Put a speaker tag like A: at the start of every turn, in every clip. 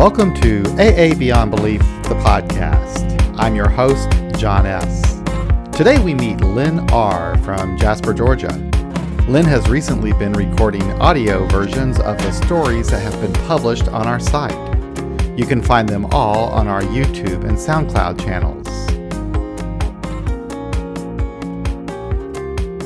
A: Welcome to AA Beyond Belief, the podcast. I'm your host, John S. Today we meet Lynn R. from Jasper, Georgia. Lynn has recently been recording audio versions of the stories that have been published on our site. You can find them all on our YouTube and SoundCloud channels.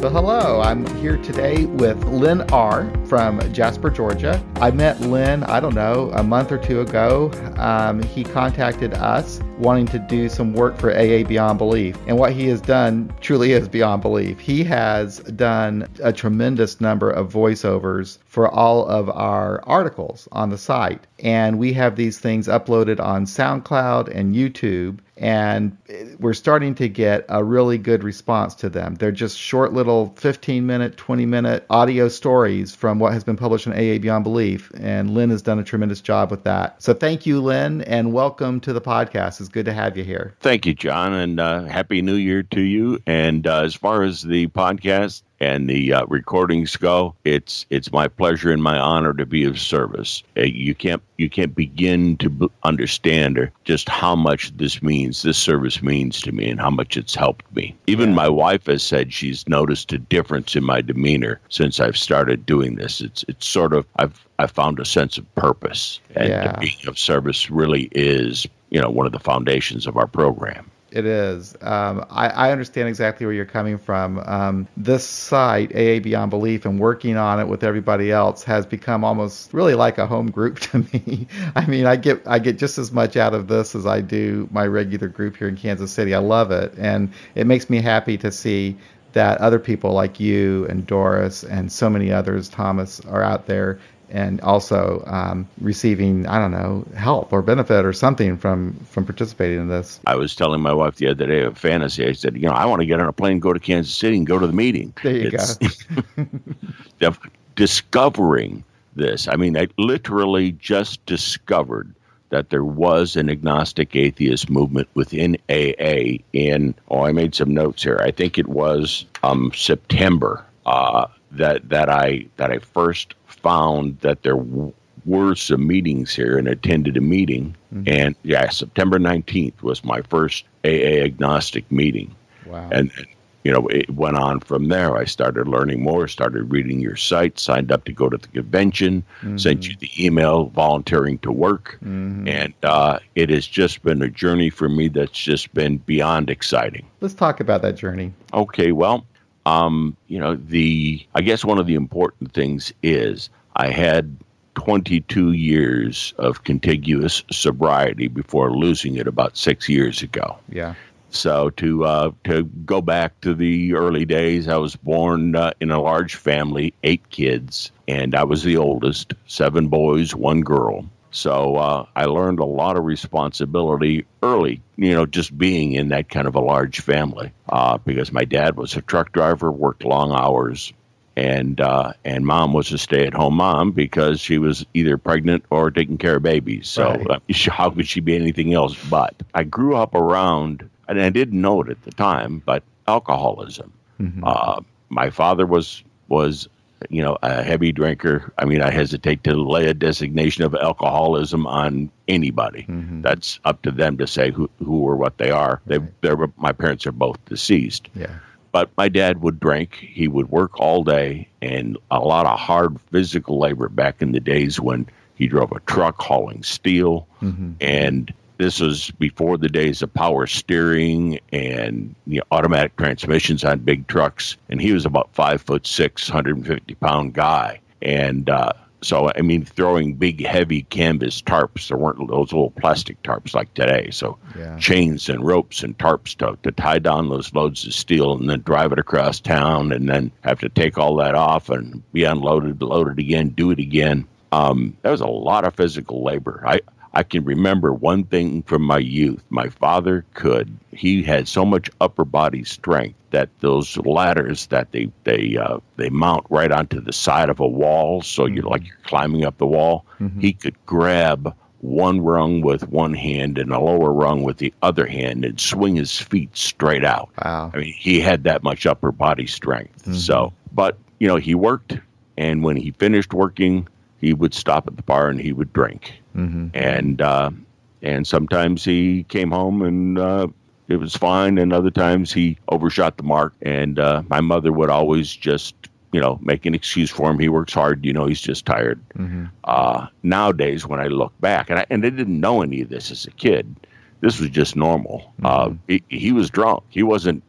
A: So, hello, I'm here today with Lynn R. from Jasper, Georgia. I met Lynn, I don't know, a month or two ago. Um, he contacted us wanting to do some work for AA Beyond Belief. And what he has done truly is beyond belief. He has done a tremendous number of voiceovers for all of our articles on the site. And we have these things uploaded on SoundCloud and YouTube and we're starting to get a really good response to them. They're just short little 15 minute, 20 minute audio stories from what has been published in AA Beyond Belief, and Lynn has done a tremendous job with that. So thank you, Lynn, and welcome to the podcast. It's good to have you here.
B: Thank you, John, and uh, happy New Year to you. And uh, as far as the podcast, and the uh, recordings go, it's it's my pleasure and my honor to be of service. Uh, you can't you can't begin to b- understand just how much this means, this service means to me, and how much it's helped me. Even yeah. my wife has said she's noticed a difference in my demeanor since I've started doing this. It's it's sort of I've I found a sense of purpose, and yeah. being of service really is you know one of the foundations of our program.
A: It is. Um, I, I, understand exactly where you're coming from. Um, this site, AA Beyond Belief, and working on it with everybody else has become almost really like a home group to me. I mean, I get I get just as much out of this as I do my regular group here in Kansas City. I love it, and it makes me happy to see that other people like you and Doris and so many others, Thomas, are out there and also um, receiving I don't know help or benefit or something from from participating in this.
B: I was telling my wife the other day of fantasy. I said, you know, I want to get on a plane, go to Kansas City, and go to the meeting.
A: There you it's,
B: go. discovering this. I mean, I literally just discovered that there was an agnostic atheist movement within AA in oh I made some notes here. I think it was um, September uh, that that I that I first found that there w- were some meetings here and attended a meeting. Mm-hmm. And yeah, September 19th was my first AA agnostic meeting.
A: Wow.
B: And, you know, it went on from there. I started learning more, started reading your site, signed up to go to the convention, mm-hmm. sent you the email volunteering to work. Mm-hmm. And uh, it has just been a journey for me that's just been beyond exciting.
A: Let's talk about that journey.
B: Okay, well, um, you know, the I guess one of the important things is I had 22 years of contiguous sobriety before losing it about six years ago.
A: Yeah.
B: So to uh, to go back to the early days, I was born uh, in a large family, eight kids, and I was the oldest, seven boys, one girl. So uh, I learned a lot of responsibility early, you know, just being in that kind of a large family. Uh, because my dad was a truck driver, worked long hours, and uh, and mom was a stay-at-home mom because she was either pregnant or taking care of babies. So right. Uh, how could she be anything else? But I grew up around, and I didn't know it at the time, but alcoholism. Mm-hmm. Uh, my father was was you know, a heavy drinker. I mean, I hesitate to lay a designation of alcoholism on anybody. Mm-hmm. That's up to them to say who, who or what they are. They, they're, my parents are both deceased.
A: Yeah.
B: But my dad would drink. He would work all day and a lot of hard physical labor back in the days when he drove a truck hauling steel. Mm-hmm. And this was before the days of power steering and you know, automatic transmissions on big trucks. And he was about five foot six, 150 pound guy. And uh, so, I mean, throwing big, heavy canvas tarps. There weren't those little plastic tarps like today. So, yeah. chains and ropes and tarps to, to tie down those loads of steel and then drive it across town and then have to take all that off and be unloaded, load it again, do it again. Um, that was a lot of physical labor. I, I can remember one thing from my youth. My father could. He had so much upper body strength that those ladders that they they uh, they mount right onto the side of a wall, so mm-hmm. you're like you're climbing up the wall. Mm-hmm. He could grab one rung with one hand and a lower rung with the other hand and swing his feet straight out.
A: Wow.
B: I mean, he had that much upper body strength. Mm-hmm. So, but you know, he worked, and when he finished working, he would stop at the bar and he would drink. Mm-hmm. And uh, and sometimes he came home and uh, it was fine, and other times he overshot the mark. And uh, my mother would always just you know, make an excuse for him. He works hard. You know, he's just tired. Mm-hmm. Uh, nowadays, when I look back, and I, and I didn't know any of this as a kid, this was just normal. Uh, mm-hmm. Uh, he, he was drunk. He wasn't,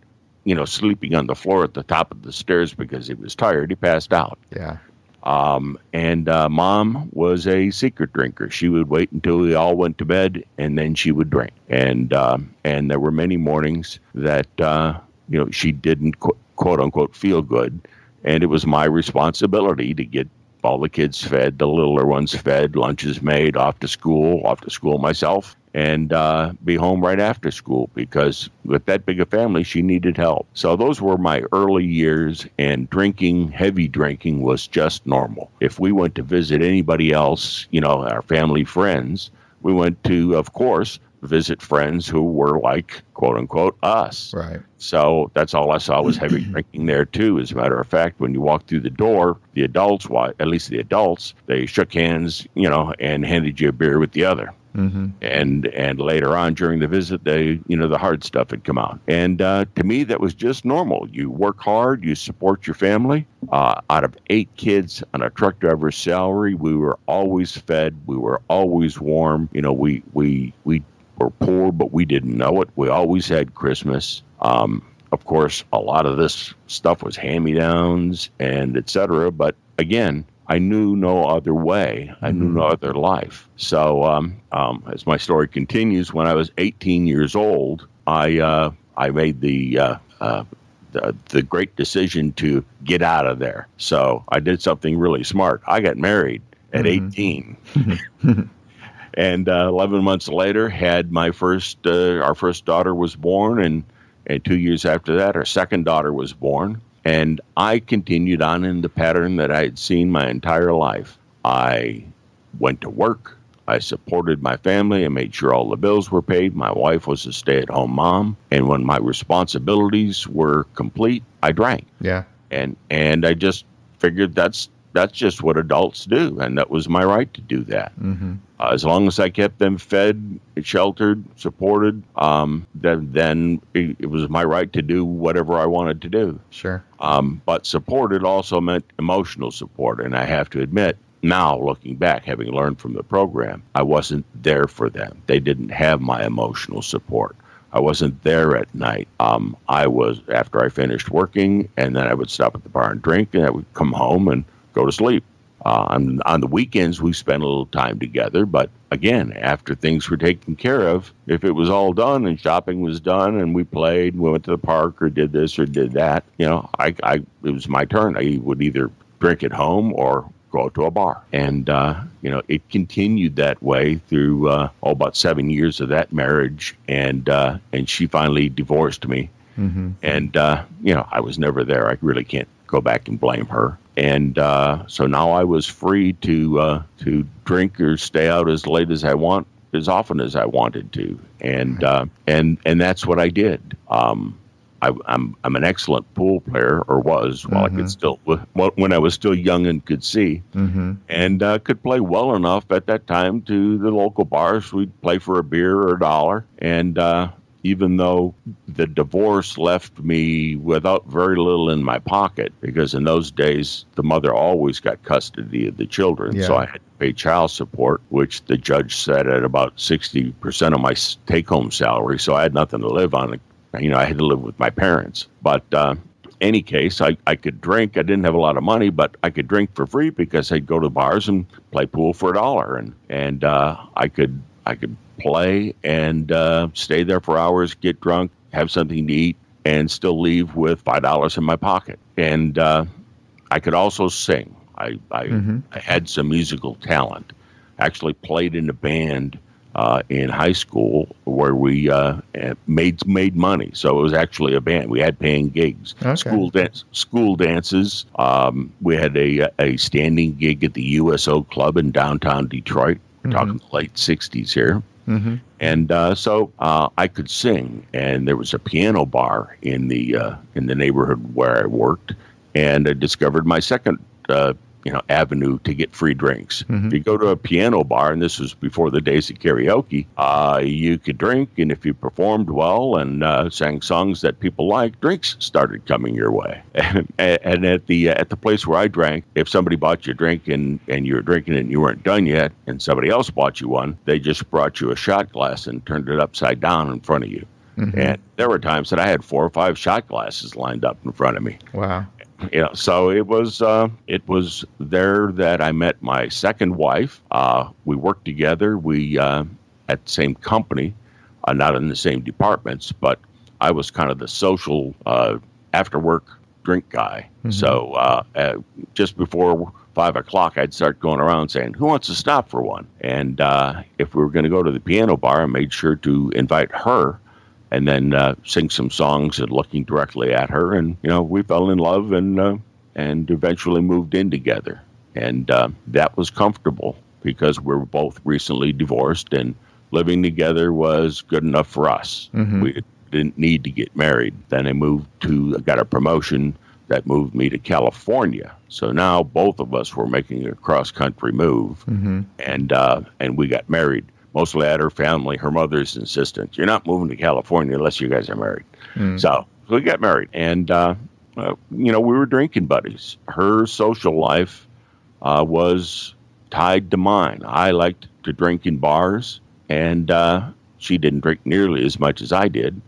B: you know, sleeping on the floor at the top of the stairs because he was tired. He passed out.
A: Yeah.
B: Um, and uh, mom was a secret drinker. She would wait until we all went to bed, and then she would drink. And um, and there were many mornings that uh, you know she didn't quote, quote unquote feel good, and it was my responsibility to get all the kids fed, the littler ones fed, lunches made, off to school, off to school myself, and uh, be home right after school because with that big a family, she needed help. So those were my early years, and drinking, heavy drinking, was just normal. If we went to visit anybody else, you know, our family friends, we went to, of course, visit friends who were like quote unquote us.
A: Right.
B: So that's all I saw was heavy drinking there too. As a matter of fact, when you walked through the door, the adults, at least the adults, they shook hands, you know, and handed you a beer with the other. Mm-hmm. And and later on during the visit, they you know the hard stuff had come out. And uh, to me, that was just normal. You work hard, you support your family. Uh, out of eight kids on a truck driver's salary, we were always fed. We were always warm. You know, we we we were poor, but we didn't know it. We always had Christmas. Um, of course, a lot of this stuff was hand-me-downs and etc. But again, I knew no other way. I knew no mm-hmm. other life. So, um, um, as my story continues, when I was 18 years old, I uh, I made the, uh, uh, the the great decision to get out of there. So I did something really smart. I got married at mm-hmm. 18. and uh, 11 months later had my first uh, our first daughter was born and and two years after that our second daughter was born and i continued on in the pattern that i had seen my entire life. I went to work. I supported my family. I made sure all the bills were paid. My wife was a stay-at-home mom. And when my responsibilities were complete i drank.
A: Yeah.
B: And and i just figured that's that's just what adults do, and that was my right to do that. Mm-hmm. Uh, as long as I kept them fed, sheltered, supported, um, then then it, it, was my right to do whatever I wanted to do.
A: Sure.
B: Um, but supported also meant emotional support, and I have to admit, now looking back, having learned from the program, I wasn't there for them. They didn't have my emotional support. I wasn't there at night. Um, I was after I finished working, and then I would stop at the bar and drink, and I would come home and go to sleep. Uh, on, on the weekends, we spent a little time together, but again, after things were taken care of, if it was all done and shopping was done and we played, we went to the park or did this or did that, you know, I, I it was my turn. I would either drink at home or go to a bar. And, uh, you know, it continued that way through uh, oh, about seven years of that marriage. And, uh, and she finally divorced me. Mm-hmm. And, uh, you know, I was never there. I really can't go back and blame her and uh, so now I was free to uh, to drink or stay out as late as I want, as often as I wanted to, and uh, and and that's what I did. Um, I, am I'm, I'm an excellent pool player, or was while mm-hmm. I could mm-hmm. still when I was still young and could see, mm-hmm. and uh, could play well enough at that time to the local bars. We'd play for a beer or a dollar, and uh, even though the divorce left me without very little in my pocket, because in those days the mother always got custody of the children. Yeah. So I had to pay child support, which the judge said at about 60% of my take home salary. So I had nothing to live on. You know, I had to live with my parents. But, uh, any case, I, I could drink. I didn't have a lot of money, but I could drink for free because I'd go to bars and play pool for a dollar, and and uh, I could I could play and uh, stay there for hours, get drunk, have something to eat, and still leave with five dollars in my pocket. And uh, I could also sing. I I, mm-hmm. I, had some musical talent. Actually, played in a band uh, in high school where we uh, made made money. So it was actually a band. We had paying gigs, okay. school dance, school dances. Um, we had a a standing gig at the USO Club in downtown Detroit. We're mm-hmm. talking the late '60s here. Mm-hmm. And uh, so uh, I could sing, and there was a piano bar in the uh, in the neighborhood where I worked, and I discovered my second uh, you know avenue to get free drinks. Mm-hmm. If you go to a piano bar, and this was before the days of karaoke, uh, you could drink, and if you performed well and uh, sang songs that people liked, drinks started coming your way. And, and at the at the place where I drank, if somebody bought you a drink and and you were drinking it and you weren't done yet, and somebody else bought you one, they just brought you a shot glass and turned it upside down in front of you. Mm-hmm. And there were times that I had four or five shot glasses lined up in front of me.
A: Wow.
B: Know, so it was uh, it was there that I met my second wife. Uh, we worked together. We uh, at the same company, uh, not in the same departments, but I was kind of the social uh, after work drink guy. Mm-hmm. So uh, just before five o'clock, I'd start going around saying, "Who wants to stop for one?" And if we were going to go to the piano bar, I made sure to invite her and then uh, sing some songs and looking directly at her. And you know, we fell in love and uh, and eventually moved in together. And uh, that was comfortable because we were both recently divorced, and living together was good enough for us. Mm-hmm. We didn't need to get married. Then I moved to I got a promotion that moved me to California. So now both of us were making a cross country move, mm-hmm. and uh, and we got married mostly at her family. Her mother's insistent, you're not moving to California unless you guys are married. Mm. So, we got married. And, uh, uh, you know, we were drinking buddies. Her social life uh, was tied to mine. I liked to drink in bars, and uh, she didn't drink nearly as much as I did.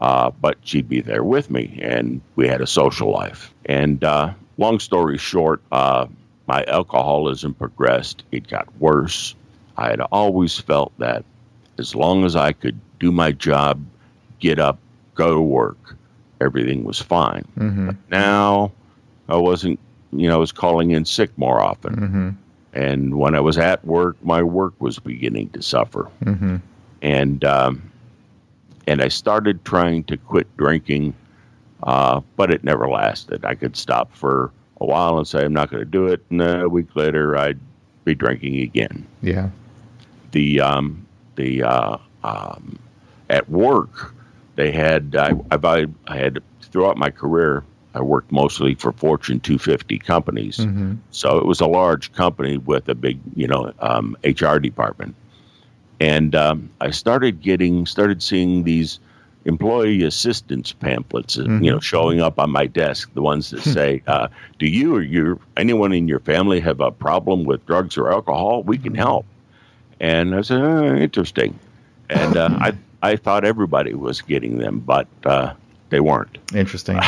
B: Uh, but she'd be there with me, and we had a social life. And uh, long story short, my alcoholism progressed. It got worse. I had always felt that as long as I could do my job, get up, go to work, everything was fine. Mm-hmm. But now I wasn't, you know, I was calling in sick more often. Mm-hmm. And when I was at work, my work was beginning to suffer. Mm-hmm. And, um, and I started trying to quit drinking, uh, but it never lasted. I could stop for a while and say, I'm not going to do it. And a week later, I'd be drinking again.
A: Yeah
B: the um, the uh, um, at work they had I, I, I had throughout my career I worked mostly for Fortune 250 companies, mm-hmm. so it was a large company with a big you know um, HR department, and um, I started getting started seeing these employee assistance pamphlets, mm-hmm. you know, showing up on my desk. The ones that say, uh, "Do you or your anyone in your family have a problem with drugs or alcohol? We can help." And I said, oh, interesting. And uh, I, I thought everybody was getting them, but uh, they weren't.
A: Interesting.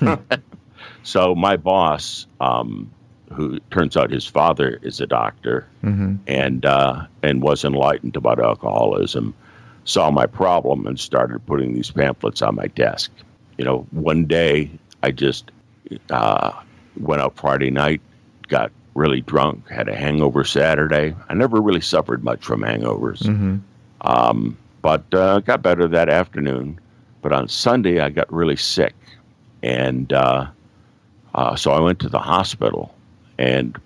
B: so my boss, um, who turns out his father is a doctor mm-hmm. and uh, and was enlightened about alcoholism, saw my problem and started putting these pamphlets on my desk. You know, one day I just uh, went out Friday night, got really drunk, had a hangover Saturday. I never really suffered much from hangovers, mm-hmm. um, but uh, got better that afternoon. But on Sunday, I got really sick, and uh, uh, so I went to the hospital. And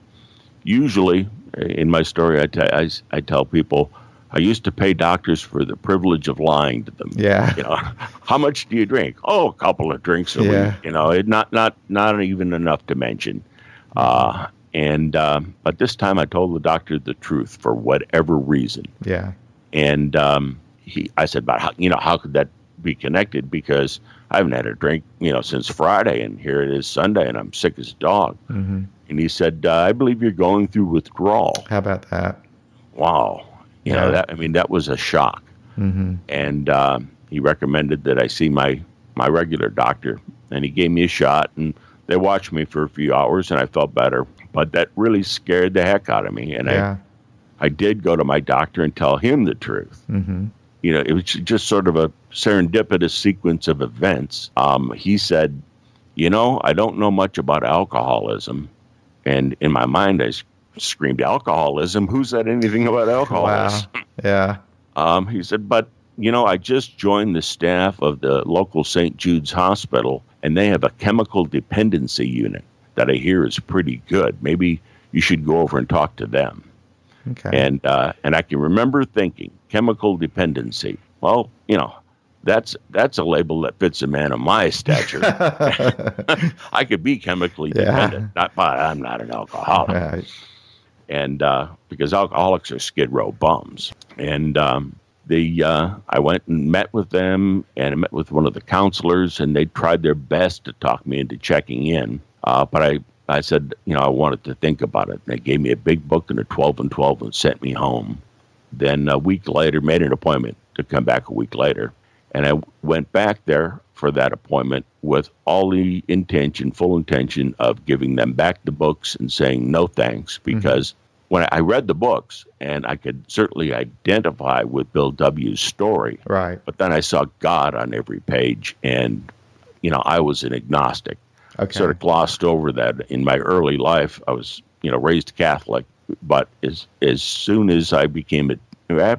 B: usually, in my story, I, t- I, I tell people I used to pay doctors for the privilege of lying to them.
A: Yeah.
B: You know, how much do you drink? Oh, a couple of drinks a yeah. week. You know, it not not not even enough to mention. Uh, and um, but this time I told the doctor the truth for whatever reason.
A: Yeah.
B: And um, he, I said, but how, you know, how could that be connected? Because I haven't had a drink, you know, since Friday, and here it is Sunday, and I'm sick as a dog. Mm-hmm. And he said, uh, I believe you're going through withdrawal.
A: How about that?
B: Wow. You yeah. know that. I mean, that was a shock. Mm-hmm. And um, he recommended that I see my my regular doctor, and he gave me a shot, and they watched me for a few hours, and I felt better but that really scared the heck out of me. And yeah. I, I did go to my doctor and tell him the truth. Mm-hmm. You know, it was just sort of a serendipitous sequence of events. Um, he said, "You know, I don't know much about alcoholism," and in my mind, I screamed, "Alcoholism? Who said anything about alcoholism?"
A: Wow. Yeah.
B: Um, he said, "But you know, I just joined the staff of the local St. Jude's Hospital, and they have a chemical dependency unit that I hear is pretty good. Maybe you should go over and talk to them. Okay. And uh, and I can remember thinking chemical dependency. Well, you know, that's that's a label that fits a man of my stature. I could be chemically dependent, yeah. not, but I'm not an alcoholic. Right. And uh, because alcoholics are skid row bums, and um, the uh, I went and met with them, and I met with one of the counselors, and they tried their best to talk me into checking in. Uh, but I I said, you know, I wanted to think about it. And they gave me a big book and a 12 and 12 and sent me home. Then a week later, made an appointment to come back a week later. And I went back there for that appointment with all the intention, full intention of giving them back the books and saying no thanks mm-hmm. because mm-hmm. when I read the books and I could certainly identify with Bill W.'s story.
A: Right.
B: But then I saw God on every page and, you know, I was an agnostic. Okay. Sort of glossed over that in my early life. I was, you know, raised Catholic, but as as soon as I became a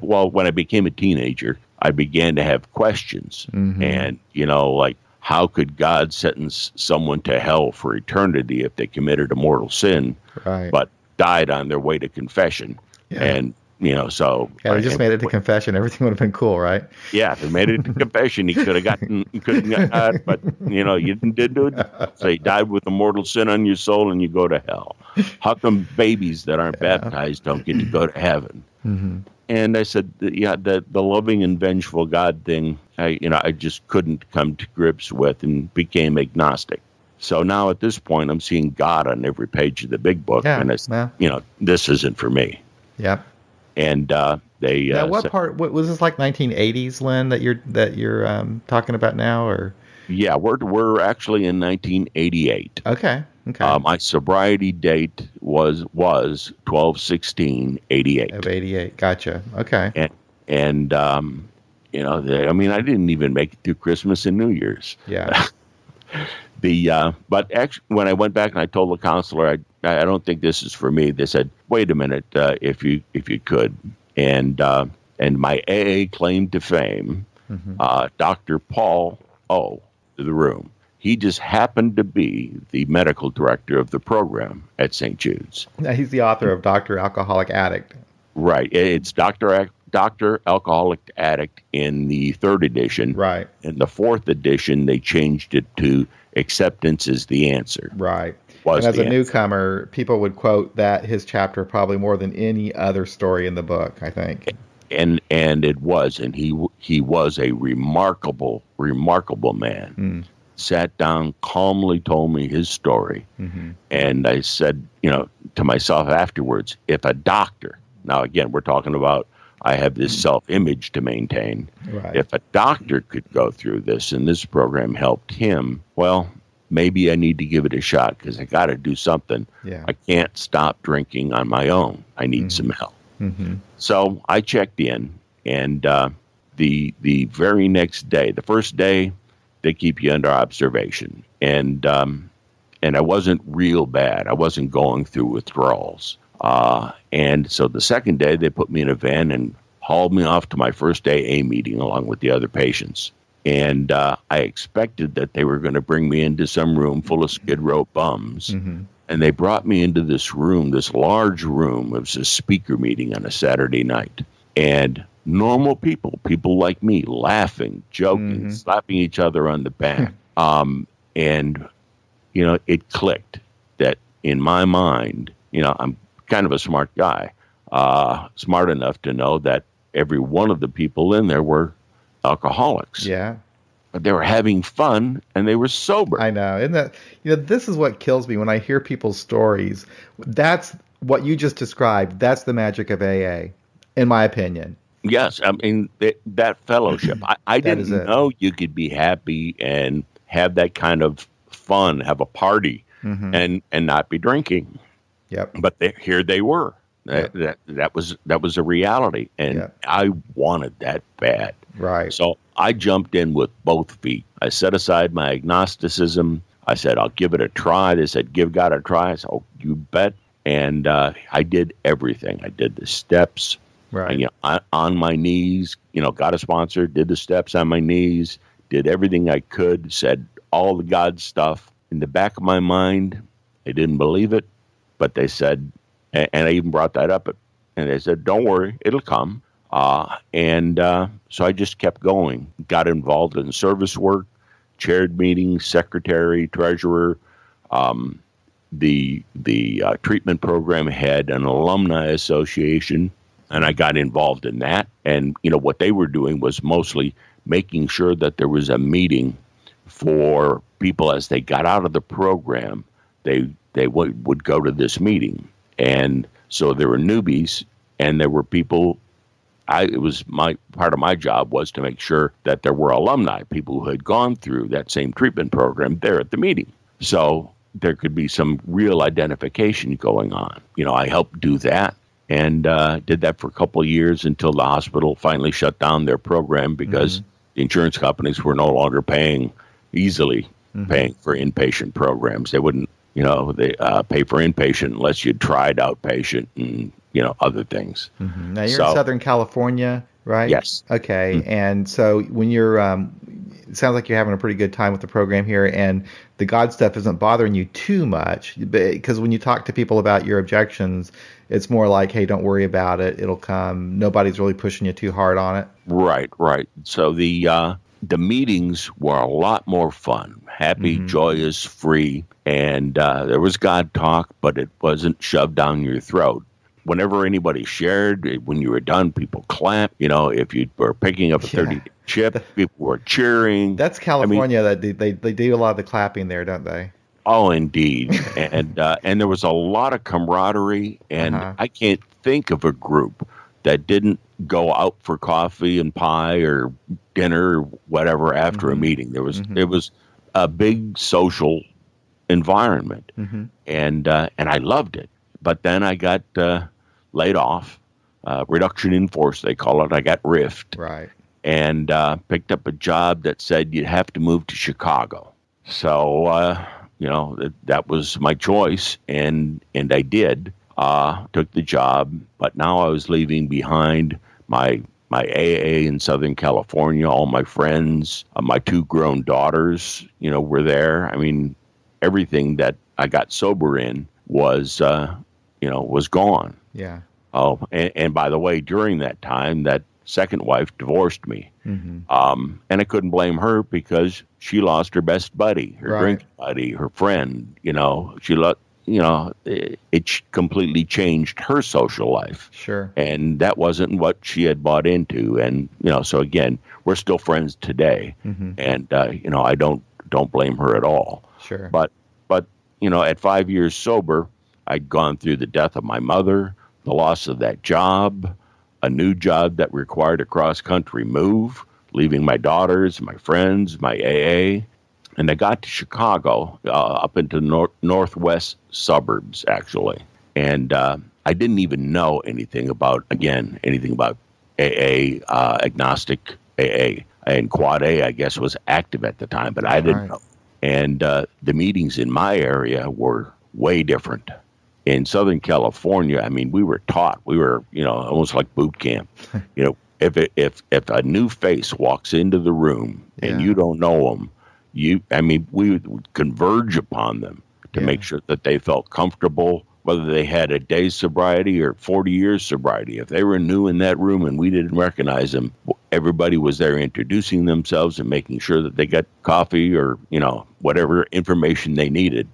B: well, when I became a teenager, I began to have questions. Mm-hmm. And, you know, like, how could God sentence someone to hell for eternity if they committed a mortal sin,
A: right.
B: but died on their way to confession? Yeah. And, you know, so.
A: Yeah, they just made it to confession. Everything would have been cool, right?
B: Yeah, if they made it to confession, he could have gotten, could have got, but, you know, you didn't do it. So you died with a mortal sin on your soul and you go to hell. How come babies that aren't yeah. baptized don't get to go to heaven? Mm-hmm and I said, yeah, the the loving and vengeful God thing, I you know, I just couldn't come to grips with, and became agnostic. So now at this point, I'm seeing God on every page of the big book, yeah, and it's yeah. you know, this isn't for me.
A: Yeah.
B: And uh, they.
A: Now, uh, what said, part? What was this like 1980s, Lynn? That you're that you're um, talking about now, or?
B: Yeah, we're we're actually in 1988.
A: Okay. Okay. Uh,
B: my sobriety date was was 12 16 88.
A: Of 88. Gotcha. Okay.
B: And and um, you know, the, I mean, I didn't even make it through Christmas and New Year's.
A: Yeah.
B: the uh, but actually, when I went back and I told the counselor, I I don't think this is for me. They said, wait a minute, uh, if you if you could, and uh, and my AA claim to fame, mm-hmm. Uh, Dr. Paul O. the room he just happened to be the medical director of the program at St. Jude's.
A: Now, he's the author of Dr. Alcoholic Addict.
B: Right. It's Dr. Dr. Alcoholic Addict in the third edition.
A: Right.
B: In the fourth edition, they changed it to Acceptance is the Answer.
A: Right. And as a answer. newcomer, people would quote that his chapter probably more than any other story in the book, I think.
B: And and it was, and he he was a remarkable, remarkable man. Mm sat down, calmly told me his story. Mm-hmm. And I said, you know, to myself afterwards, if a doctor, now again, we're talking about I have this mm-hmm. self image to maintain. Right. If a doctor could go through this and this program helped him, well, maybe I need to give it a shot because I got to do something.
A: Yeah.
B: I can't stop drinking on my own. I need mm-hmm. some help. Mm-hmm. So I checked in, and uh, the the very next day, the first day, they keep you under observation. And um, and I wasn't real bad. I wasn't going through withdrawals. Uh, and so the second day, they put me in a van and hauled me off to my first AA meeting along with the other patients. And uh, I expected that they were going to bring me into some room full of skid row bums. Mm-hmm. And they brought me into this room, this large room. It was a speaker meeting on a Saturday night. And normal people, people like me, laughing, joking, mm-hmm. slapping each other on the back. um, and, you know, it clicked that in my mind, you know, I'm kind of a smart guy, uh, smart enough to know that every one of the people in there were alcoholics.
A: Yeah.
B: But they were having fun and they were sober.
A: I know. And that you know, this is what kills me when I hear people's stories. That's what you just described. That's the magic of AA, in my opinion.
B: Yes, I mean it, that fellowship. I, I didn't know you could be happy and have that kind of fun, have a party, mm-hmm. and and not be drinking.
A: Yep.
B: But they, here they were. That, that that was that was a reality, and. I wanted that bad.
A: Right.
B: So I jumped in with both feet. I set aside my agnosticism. I said, "I'll give it a try." They said, "Give God a try." I said, "Oh, you bet." And uh, I did everything. I did the steps.
A: Right.
B: You know, on, on my knees, you know, got a sponsor, did the steps on my knees, did everything I could, said all the God stuff. In the back of my mind, they didn't believe it, but they said, and, and I even brought that up, and they said, don't worry, it'll come. Uh, and uh, so I just kept going, got involved in service work, chaired meetings, secretary, treasurer. Um, the the uh, treatment program had an alumni association, and I got involved in that. And you know what they were doing was mostly making sure that there was a meeting for people as they got out of the program. They they would would go to this meeting, and so there were newbies, and there were people I it was my part of my job was to make sure that there were alumni, people who had gone through that same treatment program there at the meeting. So there could be some real identification going on. You know, I helped do that and uh, did that for a couple of years until the hospital finally shut down their program because mm-hmm. the insurance companies were no longer paying easily mm-hmm. paying for inpatient programs. They wouldn't, you know, they uh, pay for inpatient unless you tried outpatient and you know other things.
A: Mm-hmm. Now you're so, in Southern California, right?
B: Yes.
A: Okay, mm-hmm. and so when you're, um, it sounds like you're having a pretty good time with the program here, and the God stuff isn't bothering you too much, because when you talk to people about your objections, it's more like, hey, don't worry about it, it'll come. Nobody's really pushing you too hard on it.
B: Right, right. So the uh, the meetings were a lot more fun, happy, mm-hmm. joyous, free, and uh, there was God talk, but it wasn't shoved down your throat whenever anybody shared, when you were done, people clapped. You know, if you were picking up a 30 yeah. chip, people were cheering.
A: That's California. I mean, that they, they, they do a lot of the clapping there, don't they?
B: Oh, indeed. and uh, and there was a lot of camaraderie, and uh-huh. I can't think of a group that didn't go out for coffee and pie or dinner or whatever after mm-hmm. a meeting. There was mm-hmm. it was a big social environment, mm-hmm. and uh, and I loved it. But then I got uh, laid off, uh, reduction in force, they call it. I got riffed.
A: Right.
B: And uh, picked up a job that said you'd have to move to Chicago. So, uh, you know, that, that was my choice, and, and I did. Uh, took the job, but now I was leaving behind my my AA in Southern California, all my friends, uh, my two grown daughters, you know, were there. I mean, everything that I got sober in was uh, you know, was gone.
A: Yeah.
B: Oh, and, and by the way, during that time, that second wife divorced me. Mm-hmm. Um, and I couldn't blame her because she lost her best buddy, her right. drink buddy, her friend. You know, she let you know it, it, completely changed her social life.
A: Sure.
B: And that wasn't what she had bought into. And you know, so again, we're still friends today. Mm-hmm. And uh, you know, I don't don't blame her at all.
A: Sure.
B: But but you know, at five years sober, I'd gone through the death of my mother, the loss of that job, a new job that required a cross country move, leaving my daughters, my friends, my AA. And I got to Chicago, uh, up into nor- northwest suburbs, actually. And uh, I didn't even know anything about, again, anything about AA, uh, agnostic AA. And Quad A, I guess, was active at the time, but I didn't right. know. And uh, the meetings in my area were way different in Southern California, I mean, we were taught, we were, you know, almost like boot camp. you know, if it, if if a new face walks into the room and you don't know them, you, I mean, we would converge upon them to yeah. make sure that they felt comfortable, whether they had a day's sobriety or 40 years sobriety. If they were new in that room and we didn't recognize them, everybody was there introducing themselves and making sure that they got coffee or, you know, whatever information they needed.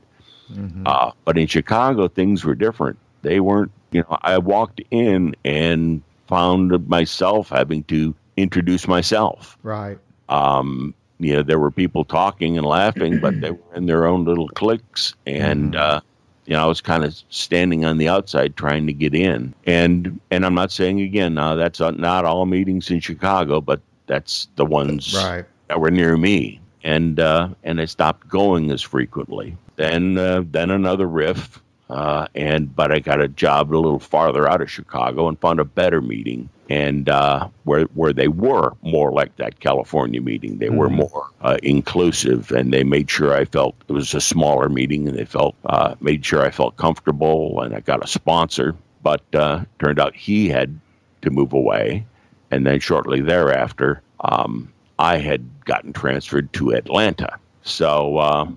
B: Mm-hmm. Uh, but in Chicago, things were different. They weren't, you know, I walked in and found myself having to introduce myself.
A: Right.
B: Um, you know, there were people talking and laughing, but they were in their own little cliques. And, mm-hmm. uh, you know, I was kind of standing on the outside trying to get in. And and I'm not saying again, now that's not all meetings in Chicago, but that's the ones
A: right.
B: that were near me. And uh, and I stopped going as frequently. Then uh, then another riff, uh, and but I got a job a little farther out of Chicago and found a better meeting, and uh, where where they were more like that California meeting. They mm-hmm. were more uh, inclusive, and they made sure I felt it was a smaller meeting, and they felt uh, made sure I felt comfortable, and I got a sponsor. But uh, turned out he had to move away, and then shortly thereafter, um, I had gotten transferred to Atlanta. So uh,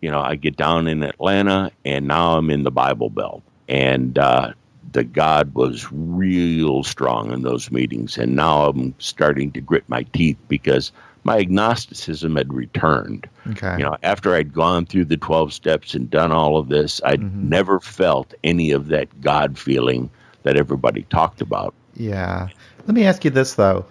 B: you know, I get down in Atlanta and now I'm in the Bible Belt. And uh, the God was real strong in those meetings. And now I'm starting to grit my teeth because my agnosticism had returned.
A: Okay.
B: You know, after I'd gone through the 12 steps and done all of this, I'd
A: Mhm.
B: never felt any of that God feeling that everybody talked about.
A: Yeah. Let me ask you this though.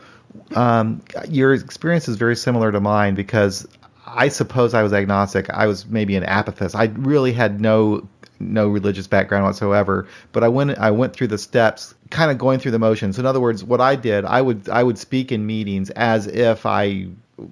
A: Um, your experience is very similar to mine because I suppose I was agnostic. I was maybe an apathist. I really had no no religious background whatsoever. But I went I went through the steps, kind of going through the motions. In other words, what I did, I would I would speak in meetings as if I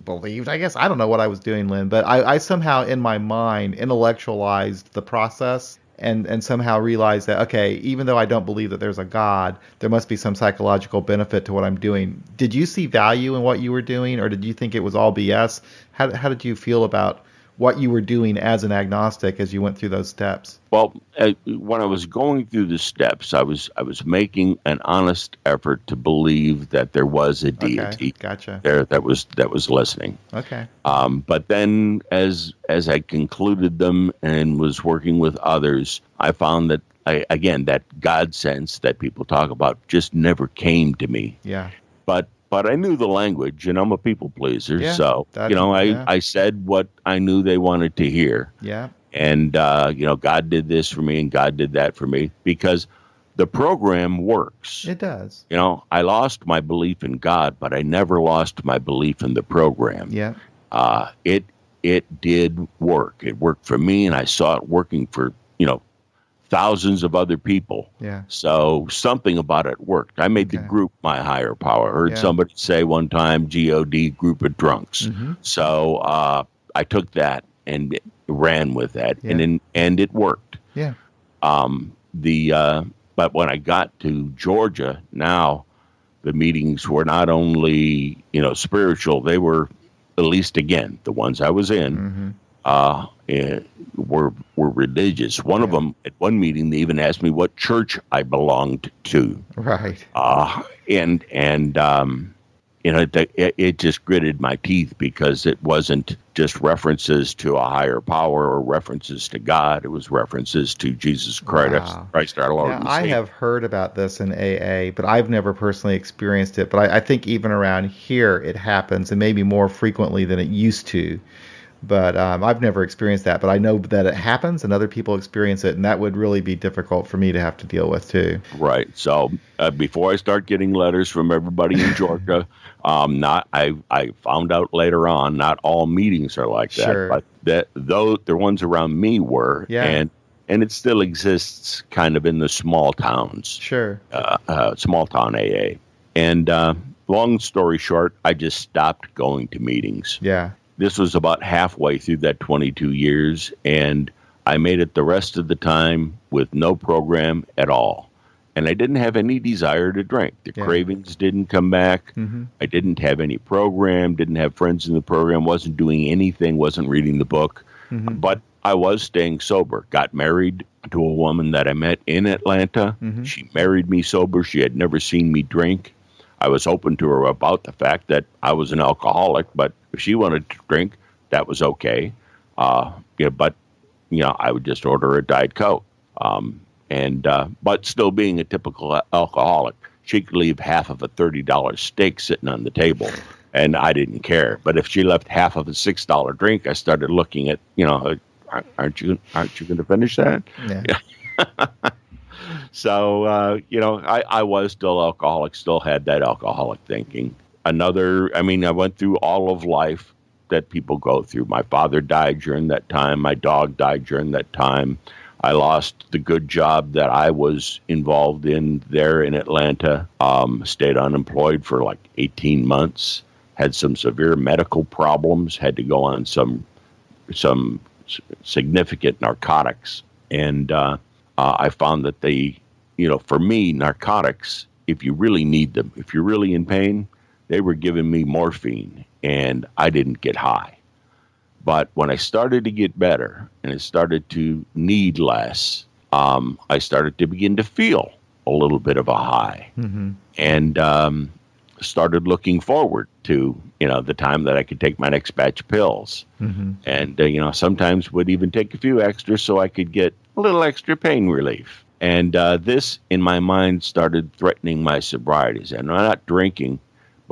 A: believed. I guess I don't know what I was doing, Lynn, but I, I somehow in my mind intellectualized the process and and somehow realized that okay, even though I don't believe that there's a God, there must be some psychological benefit to what I'm doing. Did you see value in what you were doing, or did you think it was all BS? How how did you feel about what you were doing as an agnostic as you went through those steps?
B: Well, uh, when I was going through the steps, I was I was making an honest effort to believe that there was a deity
A: Okay, gotcha.
B: there that was that was listening.
A: Okay,
B: Um, but then, as as I concluded them and was working with others, I found that I, again that God sense that people talk about just never came to me.
A: yeah,
B: But but I knew the language, and I'm a people pleaser,
A: Yeah,
B: so you know I
A: yeah.
B: I said what I knew they wanted to hear,
A: yeah,
B: and uh, you know God did this for me, and God did that for me because the program works.
A: it does.
B: You know, I lost my belief in God, but I never lost my belief in the program
A: Yeah,
B: uh, it it did work. It worked for me, and I saw it working for you know thousands of other people.
A: yeah,
B: So something about it worked. I made
A: Okay.
B: the group my higher power. I heard
A: Yeah.
B: somebody say one time, "God group of drunks."
A: hmm
B: So uh, I took that and ran with that, and in, and it worked.
A: yeah,
B: Um, the uh, but when I got to Georgia, now the meetings were not only you know spiritual; they were at least again the ones I was in
A: hmm
B: uh, eh, were were religious. One of them at one meeting they even asked me what church I belonged to,
A: right.
B: uh, and and um, you know it, it, it just gritted my teeth because it wasn't just references to a higher power or references to God. It was references to Jesus Christ,
A: Wow.
B: Christ our Lord.
A: Now, I have heard about this in AA, but I've never personally experienced it. But I, I think even around here it happens, and maybe more frequently than it used to. But um, I've never experienced that. But I know that it happens, and other people experience it, and that would really be difficult for me to have to deal with too.
B: Right. So uh, before I start getting letters from everybody in Georgia, um, not I I found out later on not all meetings are like that,
A: Sure.
B: but that though the ones around me were,
A: Yeah.
B: and and it still exists kind of in the small towns,
A: Sure.
B: uh, uh, small town AA. And uh, long story short, I just stopped going to meetings
A: Yeah.
B: This was about halfway through that 22 years and i made it the rest of the time with no program at all. And i didn't have any desire to drink. The
A: Yeah.
B: cravings didn't come back.
A: Hmm
B: i didn't have any program didn't have friends in the program wasn't doing anything wasn't reading the book.
A: Hmm
B: but i was staying sober. Got married to a woman that i met in atlanta.
A: Mhm.
B: she married me sober. She had never seen me drink. I was open to her about the fact that I was an alcoholic, but if she wanted to drink, that was okay. Uh, yeah, but you know, I would just order a diet coke. Um, and uh, but still being a typical alcoholic, she could leave half of a thirty dollar steak sitting on the table, and I didn't care. But if she left half of a six dollar drink, I started looking at you know, "Aren't- aren't you aren't you going to finish that?
A: Yeah.
B: So uh, you know, I, I was still alcoholic, still had that alcoholic thinking. Another, I mean, I went through all of life that people go through. My father died during that time. My dog died during that time. I lost the good job that I was involved in there in Atlanta. Um, stayed unemployed for like 18 months. Had some severe medical problems. Had to go on some some significant narcotics, and uh, uh, I found that they, you know, for me, narcotics, if you really need them, if you're really in pain, they were giving me morphine, and I didn't get high. But when I started to get better and it started to need less, um, I started to begin to feel a little bit of a high
A: hmm
B: and um, started looking forward to you know the time that I could take my next batch of pills,
A: hmm
B: and uh, you know sometimes would even take a few extra so I could get a little extra pain relief. And uh, this, in my mind, started threatening my sobriety. And I'm not drinking,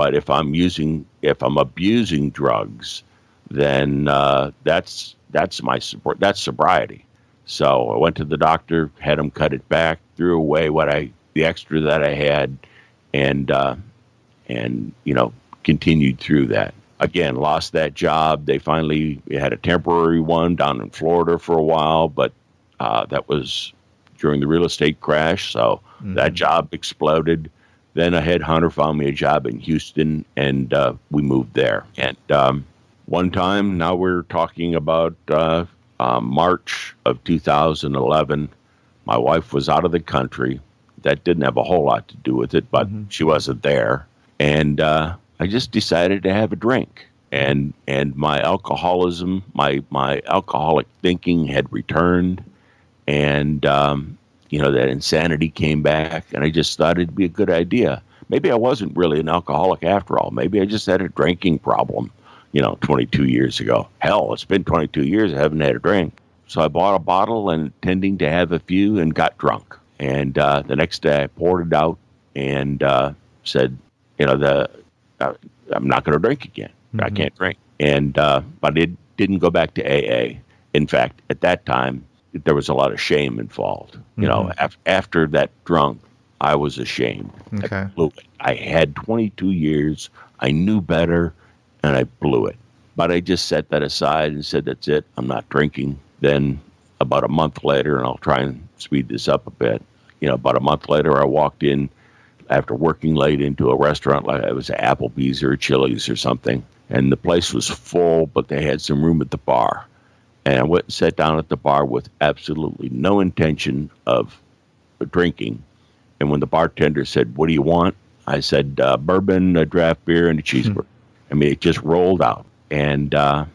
B: but if I'm using, if I'm abusing drugs, then uh, that's that's my support. That's sobriety. So I went to the doctor, had him cut it back, threw away what I the extra that I had, and uh, and you know continued through that. Again, lost that job. They finally had a temporary one down in Florida for a while, but uh, that was during the real estate crash. So mm-hmm. that job exploded. Then a headhunter found me a job in Houston, and uh, we moved there. And um, one time, now we're talking about uh, um, March of 2011. My wife was out of the country. That didn't have a whole lot to do with it, but mm-hmm. she wasn't there. And uh, I just decided to have a drink. And and my alcoholism, my my alcoholic thinking had returned, and um, you know that insanity came back, and I just thought it'd be a good idea. Maybe I wasn't really an alcoholic after all. Maybe I just had a drinking problem you know, 22 years ago. Hell, it's been 22 years. I haven't had a drink. So I bought a bottle and intending to have a few and got drunk. And uh, the next day I poured it out and uh, said, you know, the uh, I'm not going to drink again. Mm-hmm. I can't drink. And uh, but it didn't go back to AA. In fact, at that time there was a lot of shame involved. You mm-hmm. know, af- after that drunk, I was ashamed.
A: Okay.
B: I, I had 22 years. I knew better and I blew it. But I just set that aside and said, that's it. I'm not drinking. Then about a month later, and I'll try and speed this up a bit. You know, about a month later, I walked in after working late into a restaurant like it was Applebee's or Chili's or something, and the place was full, but they had some room at the bar. And I went and sat down at the bar with absolutely no intention of drinking. And when the bartender said, "What do you want?" I said, uh, "Bourbon, a draft beer, and a hmm. cheeseburger." I mean, it just rolled out, and uh,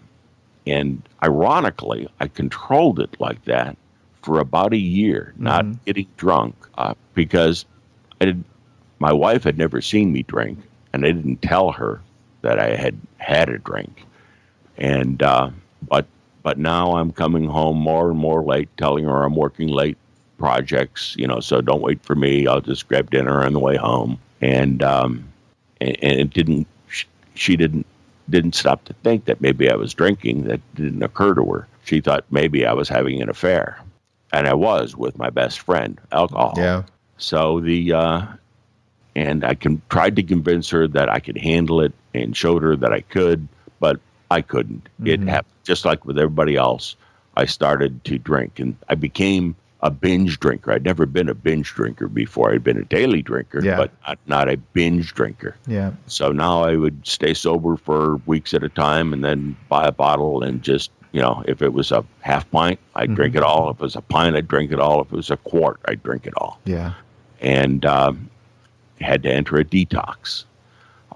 B: and ironically, I controlled it like that for about a year, not mm-hmm. getting drunk, uh, because I did, my wife had never seen me drink, and I didn't tell her that I had had a drink, and uh, but but now I'm coming home more and more late, telling her I'm working late projects, you know, so don't wait for me. I'll just grab dinner on the way home, and um, and, and it didn't she didn't didn't stop to think that maybe I was drinking. That didn't occur to her. She thought maybe I was having an affair, and I was with my best friend, alcohol.
A: Yeah.
B: So the uh, and I can tried to convince her that I could handle it, and showed her that I could, I couldn't. Mm-hmm. It happened just like with everybody else. I started to drink, and I became a binge drinker. I'd never been a binge drinker before. I'd been a daily drinker, yeah. but not, not, a binge drinker.
A: Yeah.
B: So now I would stay sober for weeks at a time and then buy a bottle and just, you know, if it was a half pint, I'd mm-hmm. drink it all. If it was a pint, I'd drink it all. If it was a quart, I'd drink it all.
A: Yeah.
B: And um, had to enter a detox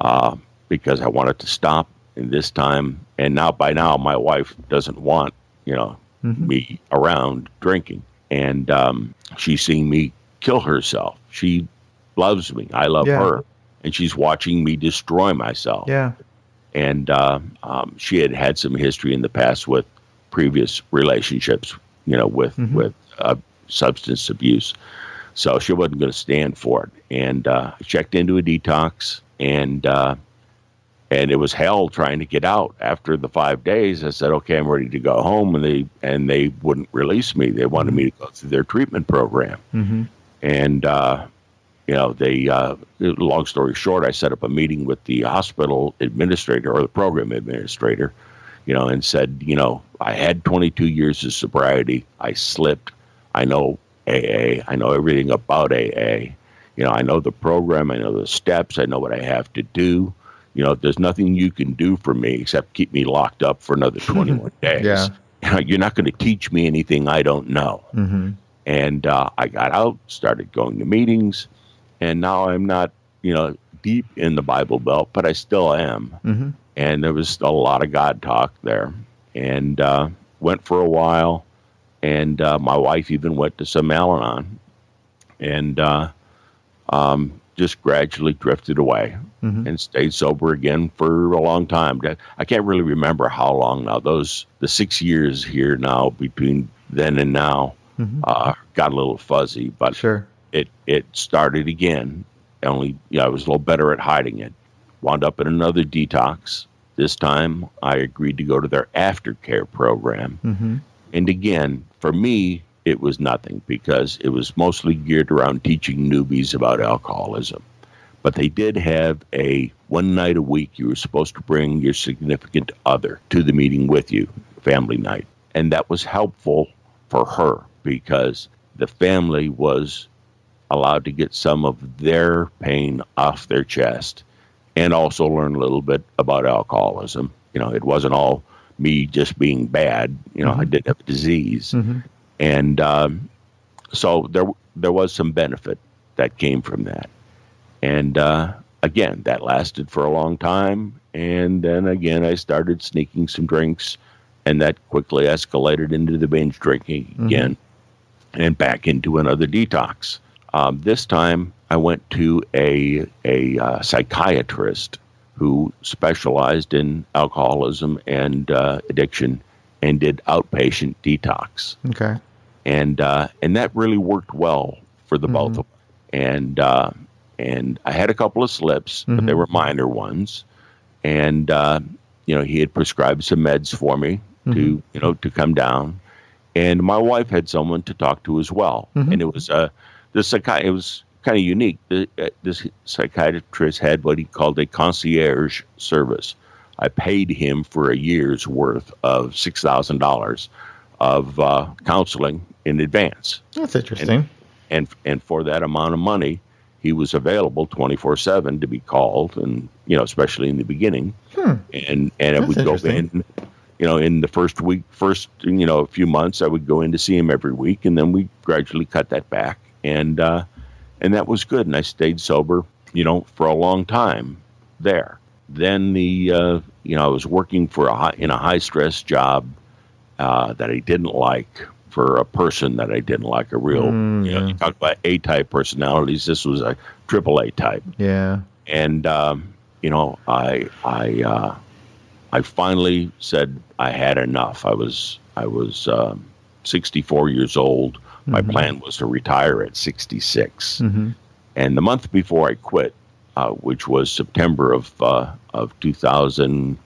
B: uh, because I wanted to stop. And this time, and now by now, my wife doesn't want, you know, mm-hmm. me around drinking and um, she's seeing me kill herself. She loves me. I love yeah. her, and she's watching me destroy myself.
A: Yeah.
B: And uh, um, she had had some history in the past with previous relationships, you know, with mm-hmm. with uh, substance abuse. So she wasn't going to stand for it. And uh, I checked into a detox, and uh, and it was hell trying to get out after the five days. I said okay i'm ready to go home. And they and they wouldn't release me. They wanted me to go through their treatment program.
A: Mm-hmm.
B: and uh, you know they uh, long story short i set up a meeting with the hospital administrator or the program administrator you know and said you know i had 22 years of sobriety. I slipped. I know aa i know everything about aa you know i know the program. I know the steps. I know what i have to do you know, there's nothing you can do for me except keep me locked up for another 21 days.
A: Yeah.
B: You know, you're not going to teach me anything I don't know.
A: Mm-hmm.
B: And uh, I got out, started going to meetings, and now I'm not, you know, deep in the Bible Belt, but I still am.
A: Mm-hmm.
B: And there was a lot of God talk there. And uh, went for a while, and uh, my wife even went to some Al Anon. And uh, um, just gradually drifted away mm-hmm. and stayed sober again for a long time. I can't really remember how long now. Those the six years here now between then and now.
A: Mhm.
B: uh, got a little fuzzy, but
A: Sure.
B: it it started again. Only yeah, I was a little better at hiding it. Wound up in another detox. This time, I agreed to go to their aftercare program.
A: hmm
B: And again, for me, it was nothing because it was mostly geared around teaching newbies about alcoholism. But they did have a one night a week you were supposed to bring your significant other to the meeting with you, family night. And that was helpful for her because the family was allowed to get some of their pain off their chest and also learn a little bit about alcoholism. You know, it wasn't all me just being bad. You know, I did have a disease
A: hmm
B: and um, so there there was some benefit that came from that. And uh, again, that lasted for a long time. And then again, I started sneaking some drinks, and that quickly escalated into the binge drinking again, and back into another detox. Um, this time, I went to a a uh, psychiatrist who specialized in alcoholism and uh, addiction, and did outpatient detox
A: Okay.
B: and uh, and that really worked well for the both
A: Mhm.
B: of us. And uh, and I had a couple of slips, but they
A: Mhm.
B: were minor ones. And uh, you know, he had prescribed some meds for me to you know to come down. And my wife had someone to talk to as well.
A: Mhm.
B: And it was uh, the psychi- It was kind of unique. The, uh, this psychiatrist had what he called a concierge service. I paid him for a year's worth of six thousand dollars of uh, counseling in advance,
A: That's interesting.
B: and and for that amount of money, he was available twenty four seven to be called, and you know, especially in the beginning,
A: Hmm.
B: and and I would go in, you know, in the first week, first you know, a few months, I would go in to see him every week, and then we gradually cut that back, and uh, and that was good, and I stayed sober, you know, for a long time there. Then the uh, you know I was working for a high, in a high stress job uh, that I didn't like for a person that I didn't like a real
A: Mm,
B: you know
A: yeah.
B: you talk about A type personalities. This was a triple A type
A: Yeah.
B: and um, you know i i uh, i finally said i had enough i was i was um, 64 years old my
A: Mhm.
B: plan was to retire at 66
A: hmm
B: and the month before i quit uh, which was september of uh, of 2000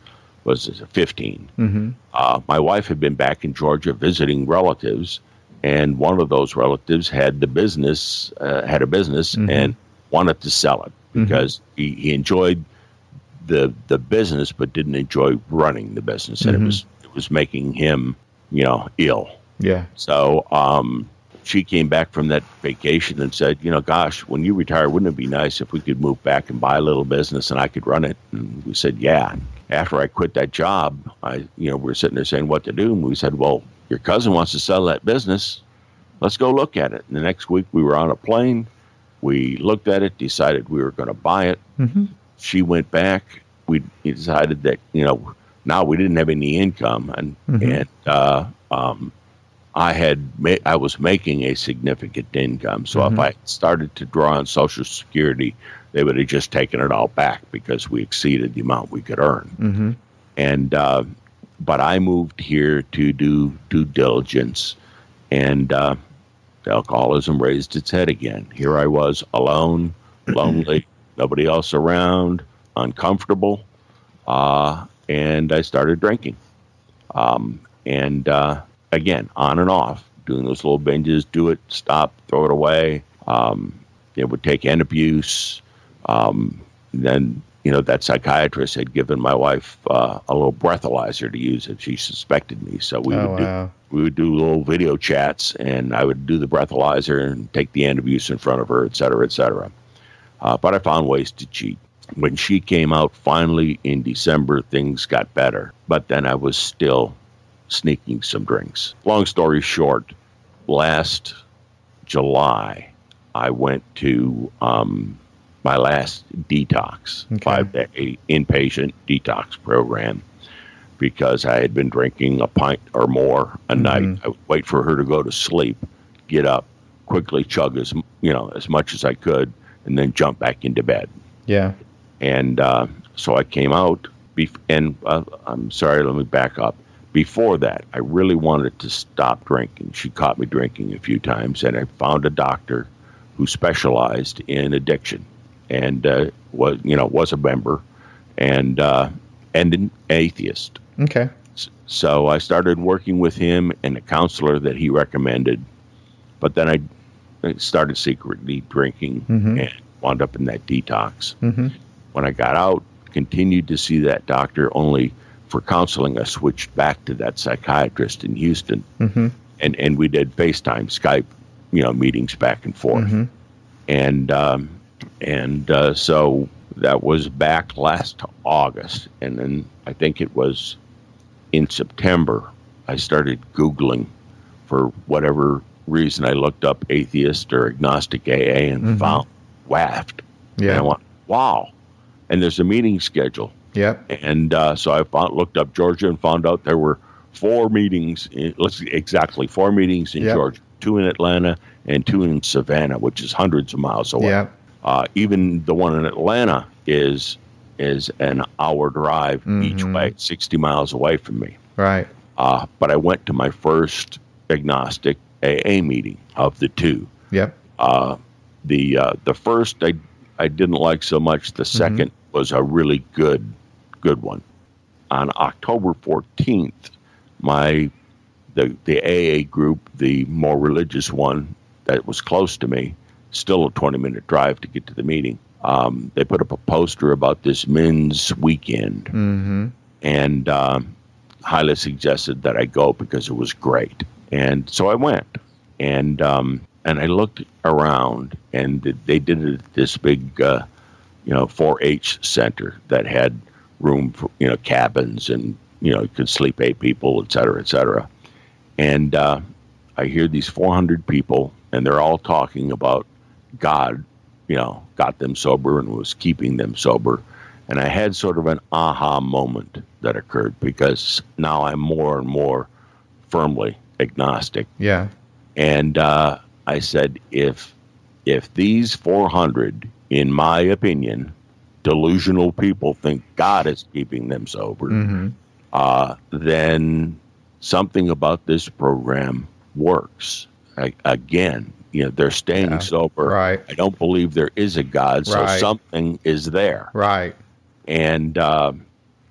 B: was it 15
A: hmm
B: uh, my wife had been back in Georgia visiting relatives, and one of those relatives had the business, uh, had a business,
A: Mhm.
B: and wanted to sell it
A: Mhm.
B: because he, he enjoyed the the business, but didn't enjoy running the business, and it was it was making him, you know, ill.
A: Yeah.
B: So um, she came back from that vacation and said, you know, gosh, when you retire, wouldn't it be nice if we could move back and buy a little business and I could run it? And we said, yeah. After I quit that job, I, you know, we were sitting there saying what to do. And we said, well, your cousin wants to sell that business. Let's go look at it. And the next week we were on a plane. We looked at it, decided we were going to buy it
A: hmm
B: she went back. We decided that you know now we didn't have any income, and
A: Mhm.
B: and uh, um, I had ma- I was making a significant income. So
A: Mhm.
B: if I started to draw on Social Security, they would have just taken it all back because we exceeded the amount we could earn.
A: hmm
B: And uh, but I moved here to do due diligence, and uh, alcoholism raised its head again. Here I was alone, lonely, nobody else around, uncomfortable, uh, and I started drinking. Um, and uh, again, on and off, doing those little binges, do it, stop, throw it away. Um, it would take Antabuse. Um, then, you know, that psychiatrist had given my wife uh, a little breathalyzer to use if she suspected me. So we
A: oh
B: would do
A: wow.
B: we would do little video chats, and I would do the breathalyzer and take the Antabuse in front of her, et cetera, et cetera. Uh, but I found ways to cheat. When she came out finally in December, things got better. But then I was still sneaking some drinks. Long story short, last July, I went to um, my last detox,
A: Okay.
B: five day inpatient detox program because I had been drinking a pint or more a night.
A: Mhm.
B: I would wait for her to go to sleep, get up, quickly chug as you know as much as I could, and then jump back into bed.
A: Yeah.
B: And uh, so I came out, bef- and uh, I'm sorry, let me back up. before that, I really wanted to stop drinking. She caught me drinking a few times, and I found a doctor who specialized in addiction, and uh, was you know was a member, and uh, and an atheist.
A: Okay.
B: So I started working with him and a counselor that he recommended, but then I started secretly drinking
A: Mhm.
B: and wound up in that detox.
A: Mm-hmm.
B: When I got out, continued to see that doctor only for counseling. I switched back to that psychiatrist in Houston,
A: Mm-hmm.
B: and and we did FaceTime, Skype, you know, meetings back and forth,
A: Mhm.
B: and um, and uh, so that was back last August, and then I think it was in September I started googling for whatever reason. I looked up atheist or agnostic AA and
A: Mhm.
B: found WAFT. And I
A: Yeah.
B: went, wow. And there's a meeting schedule.
A: Yep.
B: And uh, so I found, looked up Georgia and found out there were four meetings, in, let's see, exactly four meetings in
A: Yep.
B: Georgia, two in Atlanta and two in Savannah, which is hundreds of miles away.
A: Yep.
B: Uh, even the one in Atlanta is is an hour drive each
A: Mhm.
B: way, 60 miles away from me.
A: Right.
B: Uh, but I went to my first agnostic AA meeting of the two.
A: Yep.
B: Uh, the uh, the first I I didn't like so much. The 2nd was a really good good one. On October fourteenth, my the the AA group, the more religious one that was close to me, still a twenty minute drive to get to the meeting. Um, they put up a poster about this men's weekend,
A: Mm-hmm.
B: and um, highly suggested that I go because it was great. And so I went, and um, and I looked around, and they did it at this big, uh, you know, 4-H center that had room for you know cabins, and you know you could sleep eight people, et cetera, et cetera. And uh, I hear these 400 people, and they're all talking about God, you know, got them sober and was keeping them sober. And I had sort of an aha moment that occurred because now I'm more and more firmly agnostic.
A: Yeah.
B: And uh, I said, if if these 400, in my opinion, delusional people think God is keeping them sober,
A: Mm-hmm.
B: uh, then something about this program works. I, again, you know, they're staying
A: Yeah,
B: sober.
A: Right.
B: I don't believe there is a God, so
A: Right.
B: something is there.
A: Right.
B: And um,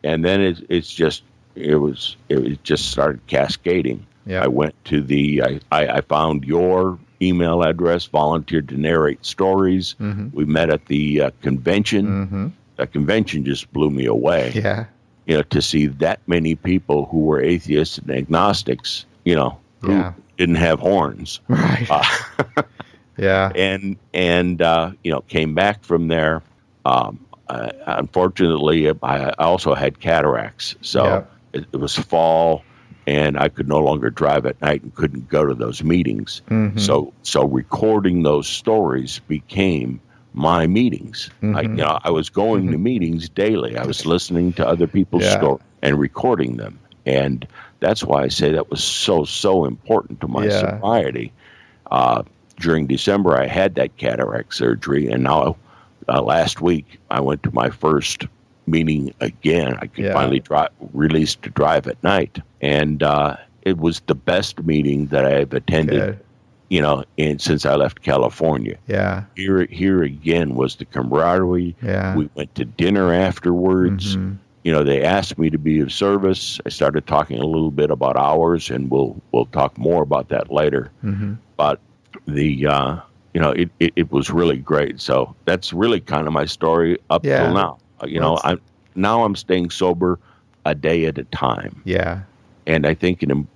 B: and then it, it's just it was it just started cascading.
A: Yeah.
B: I went to the I, I, I found your email address, volunteered to narrate stories.
A: Mm-hmm.
B: We met at the uh, convention.
A: Mm-hmm.
B: The convention just blew me away
A: Yeah.
B: you know, to see that many people who were atheists and agnostics, you know, who
A: Yeah.
B: Didn't have horns,
A: Right.
B: uh,
A: yeah.
B: and and uh, you know, came back from there. Um, uh, unfortunately, I also had cataracts, so
A: Yeah.
B: it, it was fall, and I could no longer drive at night and couldn't go to those meetings.
A: Mhm.
B: So so recording those stories became my meetings. I, you know, I was going to meetings daily. I was listening to other people's
A: Yeah.
B: stories and recording them, and that's why I say that was so so important to my
A: Yeah.
B: sobriety. Uh, during December, I had that cataract surgery, and now uh, last week I went to my first meeting again. I could
A: Yeah.
B: finally drive, released to drive at night, and uh, it was the best meeting that I've attended
A: Good.
B: you know, and since I left California.
A: Yeah.
B: Here, here again was the camaraderie.
A: Yeah.
B: We went to dinner afterwards.
A: Mhm.
B: You know, they asked me to be of service. I started talking a little bit about hours, and we'll we'll talk more about that later.
A: Mhm.
B: But the uh, you know, it, it, it was really great. So that's really kind of my story up
A: Yeah.
B: till now. Uh, You know, I'm now I'm staying sober a day at a time.
A: Yeah.
B: And I think in,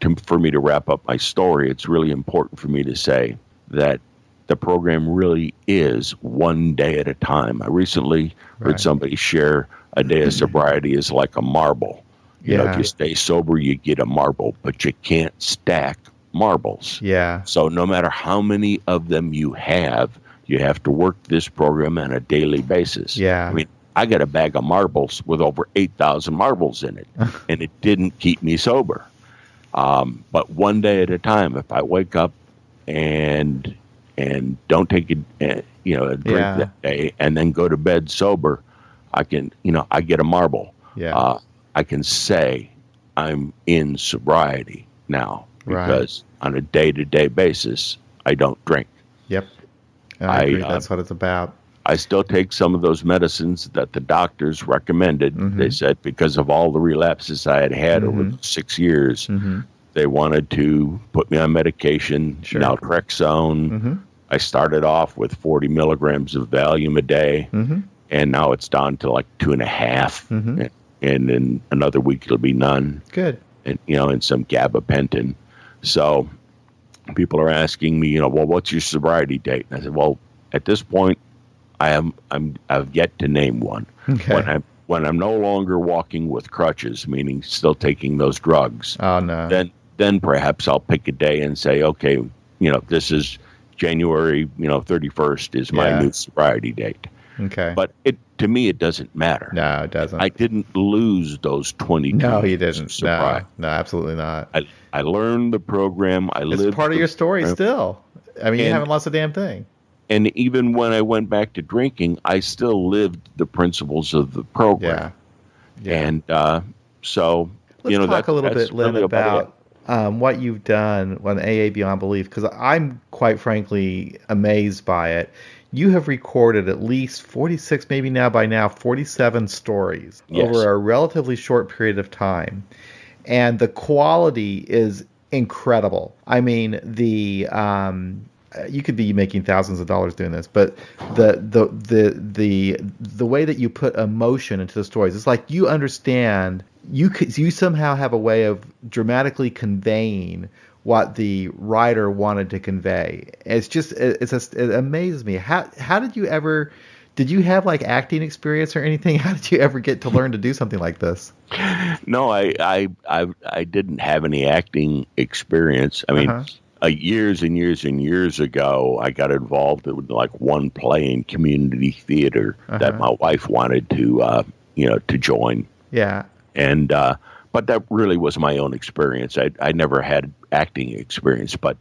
B: to, for me to wrap up my story, it's really important for me to say that the program really is one day at a time. I recently heard somebody share a day of sobriety is like a marble. You know, if you stay sober, you get a marble, but you can't stack marbles.
A: Yeah.
B: So no matter how many of them you have, you have to work this program on a daily basis.
A: Yeah.
B: I mean, I got a bag of marbles with over 8,000 marbles in it, and it didn't keep me sober. Um, but one day at a time, if I wake up and and don't take a uh, you know a drink
A: Yeah.
B: that day, and then go to bed sober, I can you know I get a marble.
A: Yeah.
B: Uh, I can say I'm in sobriety now
A: Right.
B: because on a day to day basis, I don't drink.
A: Yep. I,
B: I,
A: agree.
B: uh,
A: That's what it's about.
B: I still take some of those medicines that the doctors recommended.
A: Mhm.
B: They said because of all the relapses I had had over
A: Mhm.
B: the six years,
A: hmm
B: they wanted to put me on medication,
A: Sure.
B: naltrexone.
A: hmm
B: I started off with 40 milligrams of Valium a day,
A: hmm
B: and now it's down to like two and a half.
A: hmm
B: And, in another week, it'll be none.
A: Good.
B: and you know, and some gabapentin. So people are asking me, you know, well, what's your sobriety date? And I said, well, at this point, I am I'm I've yet to name one.
A: Okay.
B: When I'm when I'm no longer walking with crutches, meaning still taking those drugs,
A: oh no.
B: then then perhaps I'll pick a day and say, okay, you know, this is January, you know, 31st is my
A: Yeah.
B: new sobriety date.
A: Okay.
B: But it to me it doesn't matter.
A: no, it doesn't.
B: I didn't lose those twenty.
A: no, you
B: of
A: didn't. No, no, absolutely not.
B: I, I learned the program. I
A: It's
B: lived
A: part of your story
B: program.
A: still. I mean, you haven't lost a damn thing.
B: And even when I went back to drinking, I still lived the principles of the program.
A: Yeah.
B: And uh, so,
A: Let's
B: you know,
A: talk
B: that-
A: a little bit, Lynn,
B: really
A: about um, what you've done on AA Beyond Belief, because I'm quite frankly amazed by it. You have recorded at least 46, maybe now by now, 47 stories
B: Yes.
A: over a relatively short period of time. And the quality is incredible. I mean, the. Um, you could be making thousands of dollars doing this, but the the the the the way that you put emotion into the stories, it's like you understand you could, you somehow have a way of dramatically conveying what the writer wanted to convey. It's just it, it's just, it amazes me. How how did you ever did you have like acting experience or anything? How did you ever get to learn to do something like this?
B: No, I, I, I, I didn't have any acting experience. I mean,
A: Uh-huh.
B: uh, years and years and years ago, I got involved with like one play in community theater that
A: Uh-huh.
B: my wife wanted to, uh, you know, to join.
A: Yeah.
B: and uh, but that really was my own experience. I I never had acting experience, but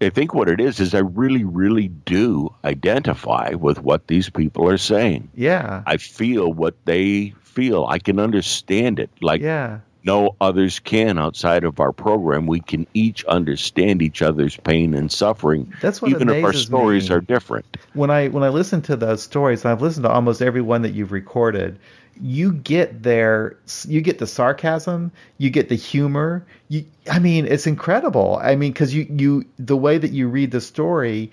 B: I think what it is is I really really do identify with what these people are saying.
A: Yeah.
B: I feel what they feel. I can understand it like
A: yeah.
B: No others can outside of our program. We can each understand each other's pain and suffering,
A: That's what
B: even if our stories
A: me.
B: are different.
A: when I when I listen to those stories, and I've listened to almost every one that you've recorded, you get their you get the sarcasm, you get the humor. You, I mean, it's incredible. I mean, because you you the way that you read the story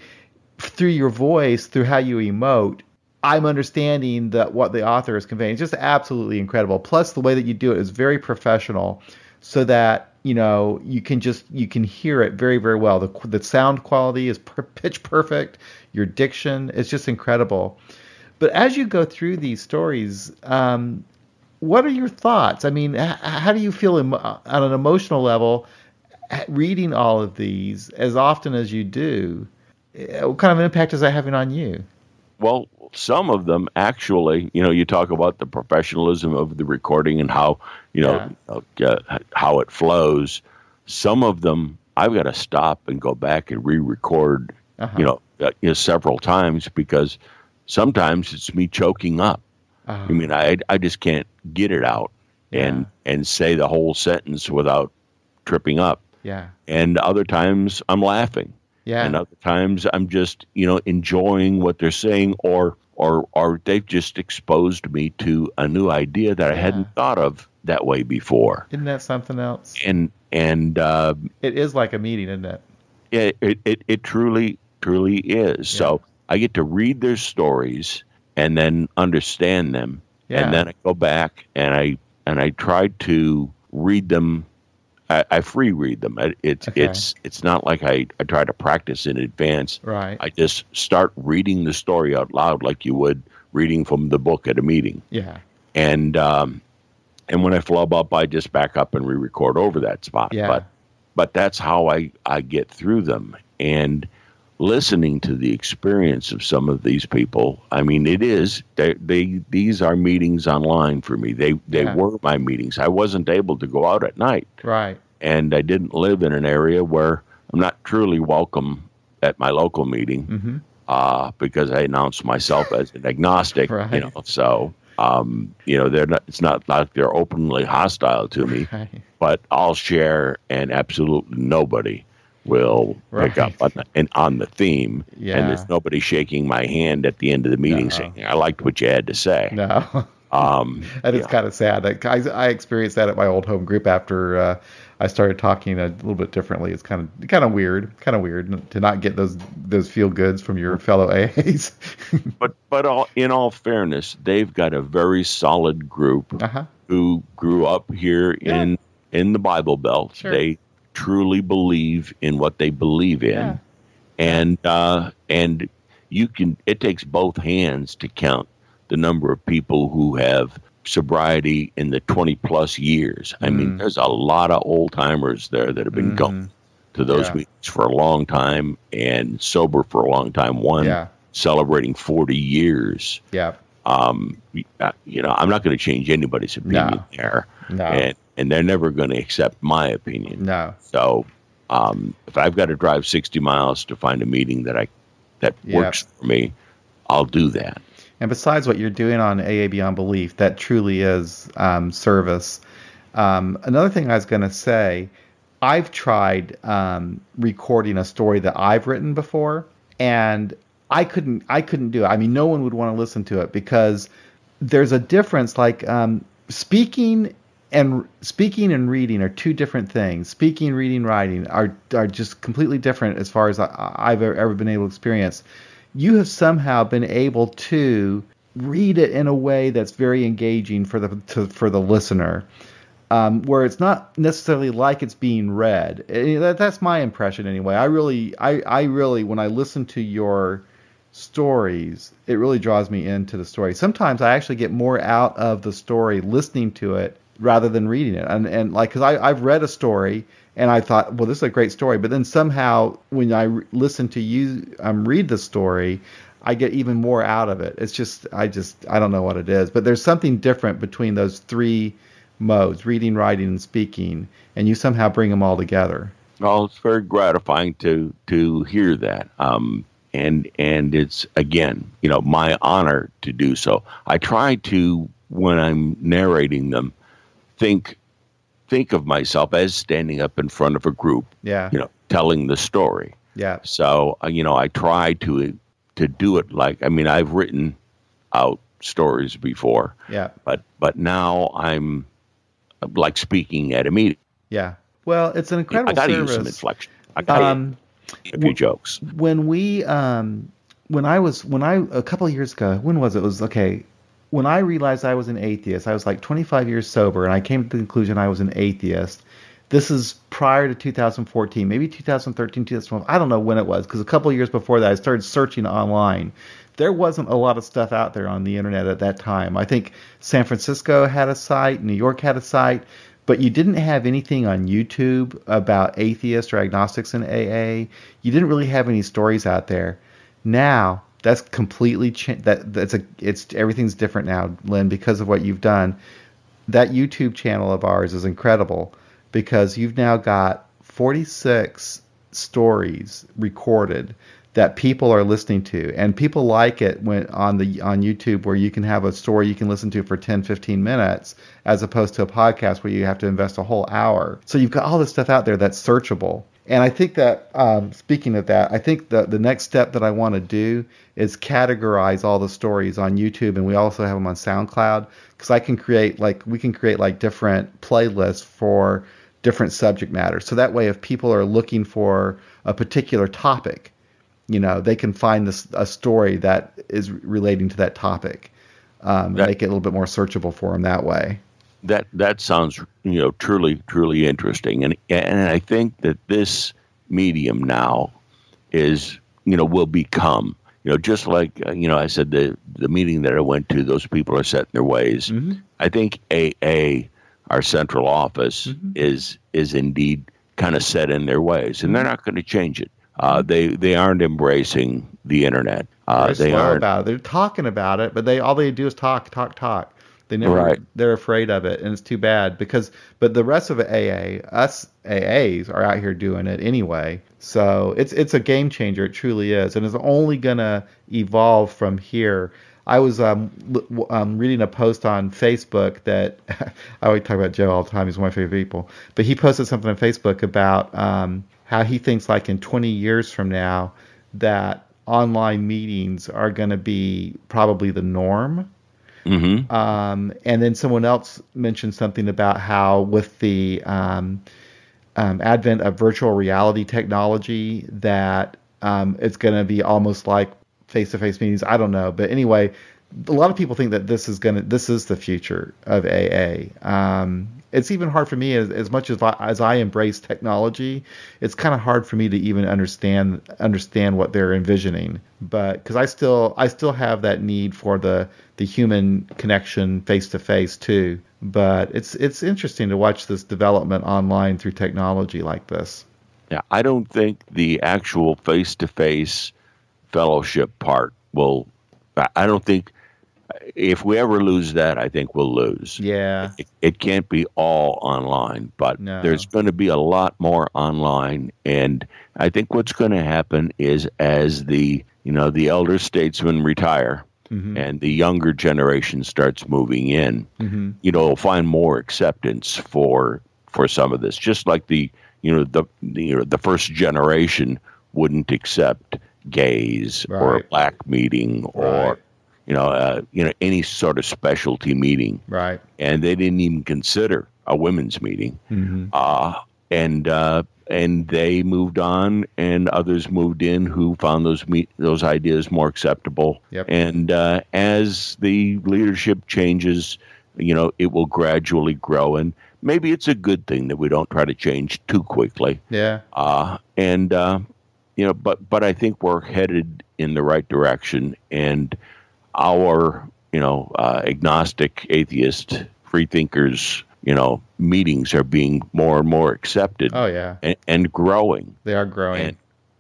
A: through your voice, through how you emote. I'm understanding that what the author is conveying. It's just absolutely incredible. Plus, the way that you do it is very professional, so that you know you can just you can hear it very very well. The the sound quality is per, pitch perfect. Your diction is just incredible. But as you go through these stories, um, what are your thoughts? I mean, h- how do you feel emo- on an emotional level reading all of these as often as you do? Eh, What kind of impact is that having on you?
B: Well, some of them actually, you know, you talk about the professionalism of the recording and how, you know, uh, how it flows. Some of them, I've got to stop and go back and re-record,
A: Uh-huh.
B: you know, uh, you know, several times because sometimes it's me choking up.
A: Uh,
B: I mean, I I just can't get it out and and say the whole sentence without tripping up.
A: yeah,
B: And other times I'm laughing
A: yeah,
B: and other times I'm just you know enjoying what they're saying, or or or they've just exposed me to a new idea that I hadn't thought of that way before,
A: Isn't that something else?
B: and and uh,
A: It is like a meeting, isn't it?
B: it, it it it truly truly is. So I get to read their stories and then understand them,
A: Yeah.
B: and then I go back and I and I try to read them. I, I free read them. It- It's
A: Okay.
B: it's it's not like I, I try to practice in advance.
A: Right.
B: I just start reading the story out loud like you would reading from the book at a meeting.
A: yeah.
B: And um, and when I flub up, I just back up and re-record over that spot.
A: Yeah.
B: But but that's how I I get through them. And listening to the experience of some of these people, I mean, it is they they these are meetings online for me. They they
A: Yeah.
B: were my meetings. I wasn't able to go out at night
A: Right.
B: and I didn't live in an area where I'm not truly welcome at my local meeting
A: hmm
B: uh, because I announced myself as an agnostic.
A: Right.
B: You know, so um, you know they're not. It's not like they're openly hostile to me.
A: Right.
B: but I'll share, and absolutely nobody will right. pick up on the, and on the theme. Yeah. And there's nobody shaking my hand at the end of the meeting no. saying, "I liked what you had to say."
A: No. Um, and it's yeah. kind of sad. I, I experienced that at my old home group after uh, I started talking a little bit differently. It's kind of kind of weird, kind of weird to not get those those feel goods from your fellow AAs.
B: but but all, in all fairness, they've got a very solid group uh-huh. who grew up here yeah. in in the Bible Belt. Sure. They truly believe in what they believe in, yeah. and uh, and you can. It takes both hands to count the number of people who have sobriety in the 20 plus years. I mm. mean, there's a lot of old timers there that have been mm. going to those yeah. meetings for a long time and sober for a long time. One yeah. celebrating 40 years.
A: Yeah.
B: Um, uh, you know, I'm not going to change anybody's opinion no. there. No. And, and they're never going to accept my opinion.
A: No.
B: So, um, if I've got to drive 60 miles to find a meeting that I, that yep. works for me, I'll do that.
A: And besides what you're doing on AA Beyond Belief, that truly is um, service. Um, another thing I was going to say, I've tried um, recording a story that I've written before, and I couldn't. I couldn't do it. I mean, no one would want to listen to it because there's a difference. Like um, speaking and speaking and reading are two different things. Speaking, reading, writing are are just completely different as far as I, have ever been able to experience you have somehow been able to read it in a way that's very engaging for the to, for the listener. Um, where it's not necessarily like it's being read. Eh, that, that's my impression anyway. I really, I, I really, when I listen to your stories, it really draws me into the story. Sometimes I actually get more out of the story listening to it rather than reading it. And and like, cause I I've read a story and I thought, well, this is a great story. But then somehow, when I re- listen to you um, read the story, I get even more out of it. It's just, I just, I don't know what it is, but there's something different between those three modes: reading, writing, and speaking, and you somehow bring them all together.
B: Well, it's very gratifying to to hear that. Um, and and it's again, you know, my honor to do so. I try to when I'm narrating them, think think of myself as standing up in front of a group.
A: Yeah.
B: You know, telling the story.
A: Yeah.
B: So uh, you know, I try to to do it like I mean, I've written out stories before.
A: Yeah.
B: But but now I'm like speaking at a meeting.
A: Yeah. Well, it's an incredible. I
B: got
A: to
B: use some inflection. I got um, a few jokes.
A: When we um when I was when I a couple of years ago, when was it? it was okay when I realized I was an atheist, I was like 25 years sober, and I came to the conclusion I was an atheist. This is prior to 2014, maybe 2013, 2012. I don't know when it was, because a couple years before that, I started searching online. There wasn't a lot of stuff out there on the internet at that time. I think San Francisco had a site, New York had a site, but you didn't have anything on YouTube about atheists or agnostics in AA. You didn't really have any stories out there. Now, that's completely changed. That that's a it's everything's different now, Lynn, because of what you've done. That YouTube channel of ours is incredible because you've now got 46 stories recorded that people are listening to and people like it when on the on YouTube where you can have a story you can listen to for 10 15 minutes as opposed to a podcast where you have to invest a whole hour. So you've got all this stuff out there that's searchable. And I think that um, speaking of that, I think the the next step that I want to do is categorize all the stories on YouTube, and we also have them on SoundCloud because I can create like we can create like different playlists for different subject matters. So that way, if people are looking for a particular topic, you know, they can find this a story that is relating to that topic, um, that, make it a little bit more searchable for them that way
B: that that sounds you know truly truly interesting, and and I think that this medium now is you know will become you know just like uh, you know I said the the meeting that I went to those people are set in their ways. Mm-hmm. I think AA our central office mm-hmm. is is indeed kind of set in their ways, and they're not going to change it. Uh, mm-hmm. they they aren't embracing the internet.
A: Uh, they are about it. They're talking about it, but they all they do is talk, talk, talk. They never right. they're afraid of it, and it's too bad because but the rest of AA, us AAs are out here doing it anyway. So it's it's a game changer. It truly is, and it's only gonna evolve from here. I was um, um, reading a post on Facebook that I always talk about Joe all the time. He's one of my favorite people. But he posted something on Facebook about um, how he thinks like in 20 years from now that online meetings are going to be probably the norm.
B: Mm-hmm.
A: Um, and then someone else mentioned something about how with the um, um, advent of virtual reality technology that um, it's going to be almost like face-to-face meetings. I don't know, but anyway, a lot of people think that this is going to this is the future of AA. It's even hard for me as, as much as I, as I embrace technology. It's kind of hard for me to even understand understand what they're envisioning. But because I still I still have that need for the the human connection face to face too. But it's it's interesting to watch this development online through technology like this.
B: Yeah, I don't think the actual face to face fellowship part will. I don't think if we ever lose that, I think we'll lose.
A: Yeah.
B: It, it can't be all online, but
A: No.
B: there's going to be a lot more online. And I think what's going to happen is as the, you know, the elder statesmen retire
A: Mhm.
B: and the younger generation starts moving in,
A: Mhm.
B: you know, find more acceptance for, for some of this, just like the, you know, the, the, you know, the first generation wouldn't accept gays or a black meeting or,
A: Right.
B: You know, uh, you know, any sort of specialty meeting,
A: Right.
B: and they didn't even consider a women's meeting.
A: hmm
B: Uh, and uh, and they moved on, and others moved in who found those me- those ideas more acceptable.
A: Yep.
B: And uh, as the leadership changes, you know, it will gradually grow, and maybe it's a good thing that we don't try to change too quickly.
A: Yeah.
B: Uh, and uh, you know, but but I think we're headed in the right direction, and our you know uh, agnostic, atheist, free thinkers, you know, meetings are being more and more accepted
A: Oh yeah.
B: and, and growing.
A: They are growing.
B: And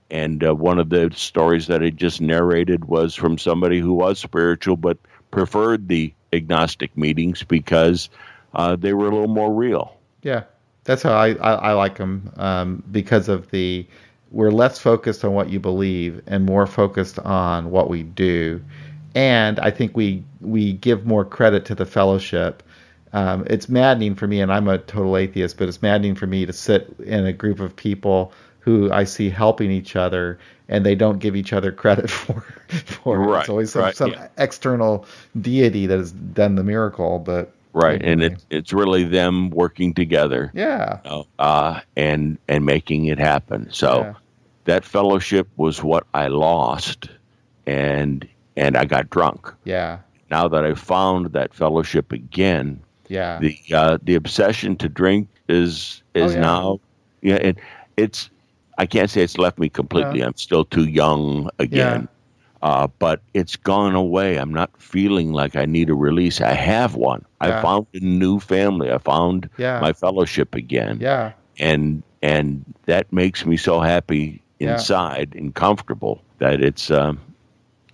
B: and uh, one of the stories that I just narrated was from somebody who was spiritual but preferred the agnostic meetings because uh, they were a little more real.
A: Yeah, that's how I, I, I like them um, because of the we're less focused on what you believe and more focused on what we do, and I think we we give more credit to the fellowship. Um, it's maddening for me, and I'm a total atheist, but it's maddening for me to sit in a group of people who I see helping each other, and they don't give each other credit for for it.
B: Right,
A: It's always some,
B: right,
A: some
B: yeah.
A: external deity that has done the miracle, but
B: Right, and
A: anyway.
B: it, it's really them working together.
A: yeah,
B: you know, uh, and and making it happen. So
A: Yeah.
B: that fellowship was what I lost, and and I got drunk.
A: yeah,
B: Now that I found that fellowship again,
A: yeah.
B: the uh, the obsession to drink is is
A: Oh, yeah.
B: now yeah it, it's I can't say it's left me completely. I'm still too young again. Uh, but it's gone away. I'm not feeling like I need a release. I have one.
A: Yeah.
B: I found a new family. I found
A: Yeah.
B: my fellowship again
A: Yeah,
B: and and that makes me so happy
A: Yeah.
B: inside and comfortable that it's um,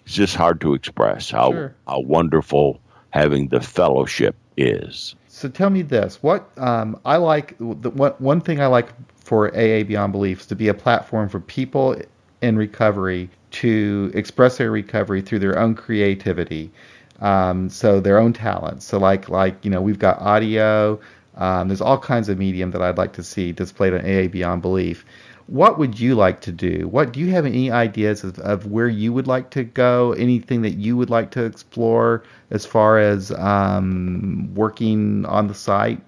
B: it's just hard to express how
A: Sure.
B: how wonderful having the fellowship is.
A: So tell me this: what um, I like, the, what, one thing I like for AA Beyond Beliefs to be a platform for people in recovery to express their recovery through their own creativity, um, so their own talents. So like like you know we've got audio. Um, there's all kinds of medium that I'd like to see displayed on AA Beyond Belief. What would you like to do? What do you have any ideas of, of where you would like to go? Anything that you would like to explore as far as um, working on the site,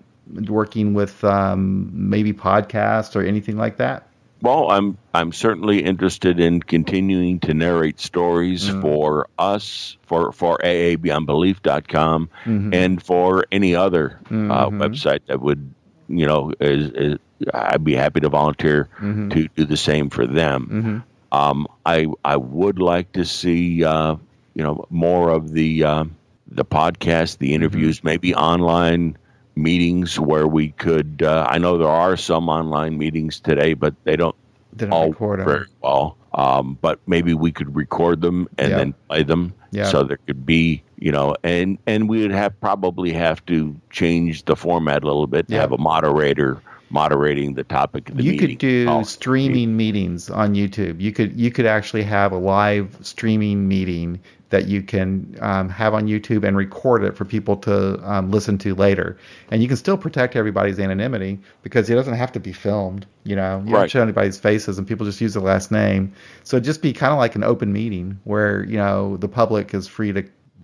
A: working with um, maybe podcasts or anything like that?
B: Well, I'm I'm certainly interested in continuing to narrate stories
A: Mm.
B: for us for for aabeyondbelief.com
A: Mhm.
B: and for any other uh,
A: Mhm.
B: website that would you know is, is I'd be happy to volunteer
A: Mhm.
B: to do the same for them.
A: Mhm.
B: Um, I I would like to see uh, you know more of the uh, the podcast, the interviews, maybe online meetings where we could. Uh, I know there are some online meetings today, but they don't
A: They don't
B: all
A: record
B: very well. Um, but maybe we could record them and
A: Yeah.
B: then play them,
A: Yeah.
B: so there could be you know, and and we would have probably have to change the format a little bit to
A: Yeah.
B: have a moderator moderating the topic of the
A: you
B: meeting.
A: could do
B: Oh,
A: streaming meetings on YouTube. You could you could actually have a live streaming meeting that you can um, have on YouTube and record it for people to um, listen to later. And you can still protect everybody's anonymity because it doesn't have to be filmed. You know, you right. don't show anybody's faces and people just use the last name. So it'd just be kind of like an open meeting where, you know, the public is free to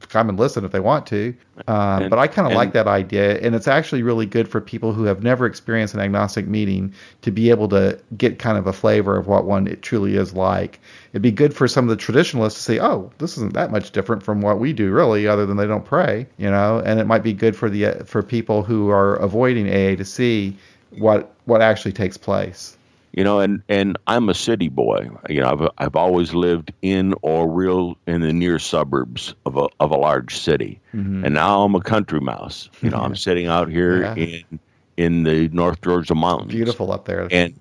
A: come and listen if they want to. Um, and, but I kind of like that idea, and it's actually really good for people who have never experienced an agnostic meeting to be able to get kind of a flavor of what one it truly is like. It'd be good for some of the traditionalists to say, "Oh, this isn't that much different from what we do, really, other than they don't pray," you know. And it might be good for the for people who are avoiding AA to see what what actually takes place
B: you know and and i'm a city boy. You know i've i've always lived in or real in the near suburbs of a of a large city. Mm-hmm. and now i'm a country mouse. You know i'm sitting out here yeah. in in the north georgia mountains.
A: Beautiful up there.
B: And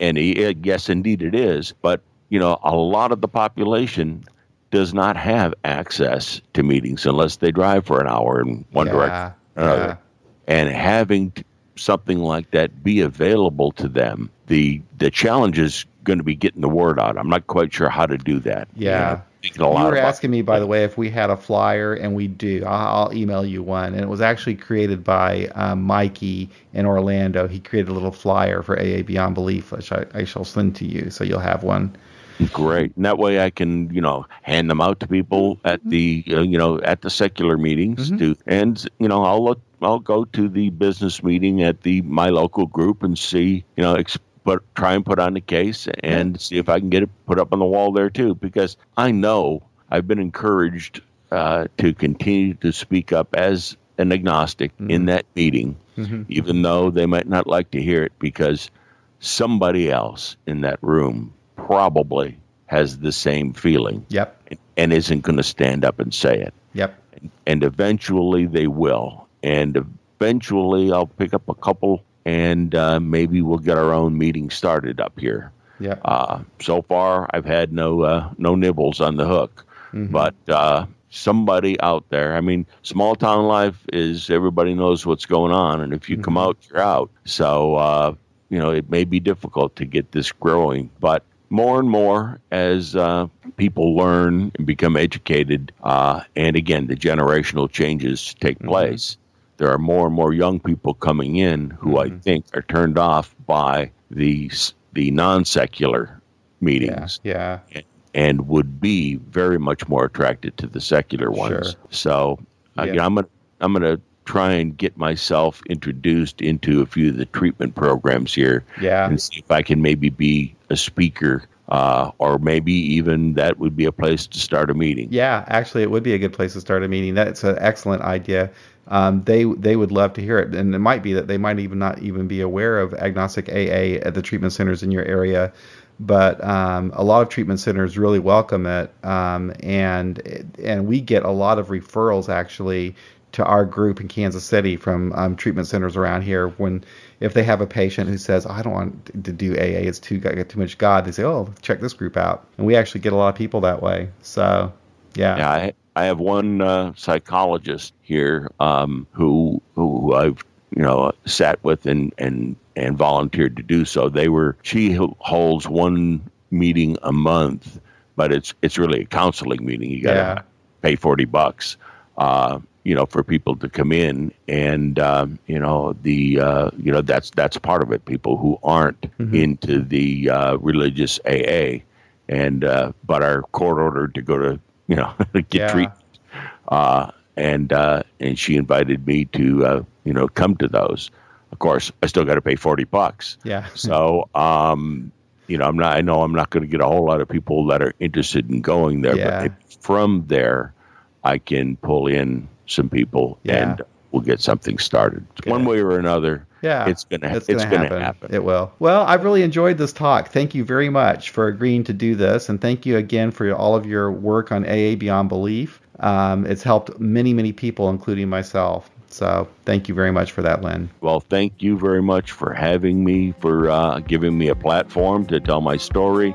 B: and yes indeed it is. But you know a lot of the population does not have access to meetings unless they drive for an hour in one yeah, direction or another. Yeah. and having something like that be available to them the the challenge is going to be getting the word out. I'm not quite sure how to do that.
A: Yeah. You, know, you were asking me, by the way, if we had a flyer, and we do. I'll, I'll email you one. And it was actually created by um, Mikey in Orlando. He created a little flyer for AA Beyond Belief, which I, I shall send to you, so you'll have one.
B: Great. And that way I can, you know, hand them out to people at mm-hmm. the, uh, you know, at the secular meetings. Mm-hmm. To, and, you know, I'll look, I'll go to the business meeting at the my local group and see, you know, but try and put on the case and see if I can get it put up on the wall there too. Because I know I've been encouraged uh, to continue to speak up as an agnostic mm-hmm. in that meeting, mm-hmm. even though they might not like to hear it, because somebody else in that room probably has the same feeling.
A: Yep.
B: And, and isn't going to stand up and say it.
A: Yep.
B: And, and eventually they will. And eventually I'll pick up a couple and uh, maybe we'll get our own meeting started up here.
A: Yeah.
B: Uh, so far, I've had no uh, no nibbles on the hook, mm-hmm. but uh, somebody out there. I mean, small town life is everybody knows what's going on, and if you mm-hmm. come out, you're out. So uh, you know it may be difficult to get this growing, but more and more as uh, people learn and become educated, uh, and again, the generational changes take mm-hmm. place there are more and more young people coming in who mm-hmm. I think are turned off by the the non secular meetings.
A: Yeah. yeah.
B: And, and, would be very much more attracted to the secular ones. Sure. So yeah. you know, I'm gonna I'm gonna try and get myself introduced into a few of the treatment programs here.
A: Yeah.
B: And see if I can maybe be a speaker uh, or maybe even that would be a place to start a meeting.
A: Yeah, actually, it would be a good place to start a meeting. That's an excellent idea um, they they would love to hear it, and it might be that they might even not even be aware of agnostic AA at the treatment centers in your area, but um, a lot of treatment centers really welcome it, um, and and we get a lot of referrals actually to our group in Kansas City from um, treatment centers around here. When if they have a patient who says I don't want to do AA, it's too got too much God, they say oh check this group out, and we actually get a lot of people that way. So yeah.
B: Yeah, I have one uh, psychologist here um, who who I've you know sat with and and and volunteered to do so. They were she holds one meeting a month, but it's it's really a counseling meeting. You got to yeah. pay forty bucks. Uh, you know, for people to come in, and um, you know the uh, you know that's that's part of it. People who aren't mm-hmm. into the uh, religious AA, and uh, but are court ordered to go to you know, get yeah. treatment. Uh, and uh, and she invited me to uh, you know come to those. Of course, I still got to pay forty bucks.
A: Yeah.
B: So um, you know, I'm not. I know I'm not going to get a whole lot of people that are interested in going there, yeah. but from there, I can pull in some people yeah. and we'll get something started Good. one way or another.
A: Yeah,
B: it's gonna it's, it's gonna, happen. happen.
A: It will. Well, I've really enjoyed this talk. Thank you very much for agreeing to do this, and thank you again for all of your work on AA Beyond Belief. Um, it's helped many many people, including myself. So thank you very much for that, Lynn.
B: Well, thank you very much for having me, for uh, giving me a platform to tell my story,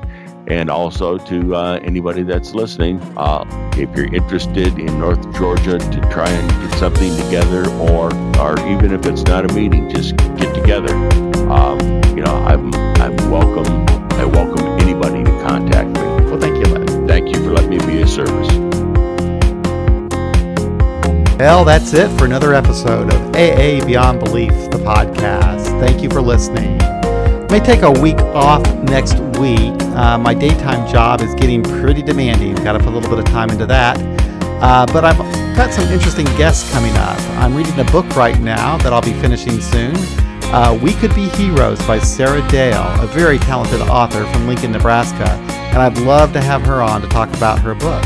B: and also to uh, anybody that's listening. Uh, if you're interested in North Georgia to try and get something together, or or even if it's not a meeting, just get together. Um, you know, I'm I'm welcome. I welcome anybody to contact me.
A: Well, thank you, Lynn.
B: Thank you for letting me be of service.
A: Well, that's it for another episode of AA Beyond Belief, the podcast. Thank you for listening. May take a week off next week. Uh, my daytime job is getting pretty demanding. Got to put a little bit of time into that. Uh, but I've got some interesting guests coming up. I'm reading a book right now that I'll be finishing soon. Uh, we Could Be Heroes by Sarah Dale, a very talented author from Lincoln, Nebraska, and I'd love to have her on to talk about her book.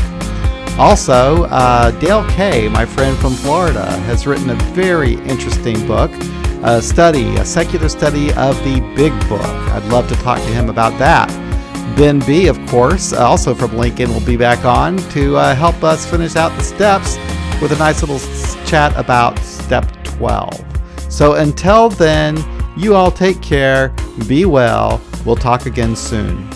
A: Also, uh, Dale Kay, my friend from Florida, has written a very interesting book, a study, a secular study of the Big Book. I'd love to talk to him about that. Ben B, of course, also from Lincoln, will be back on to uh, help us finish out the steps with a nice little chat about step 12. So until then, you all take care, be well. We'll talk again soon.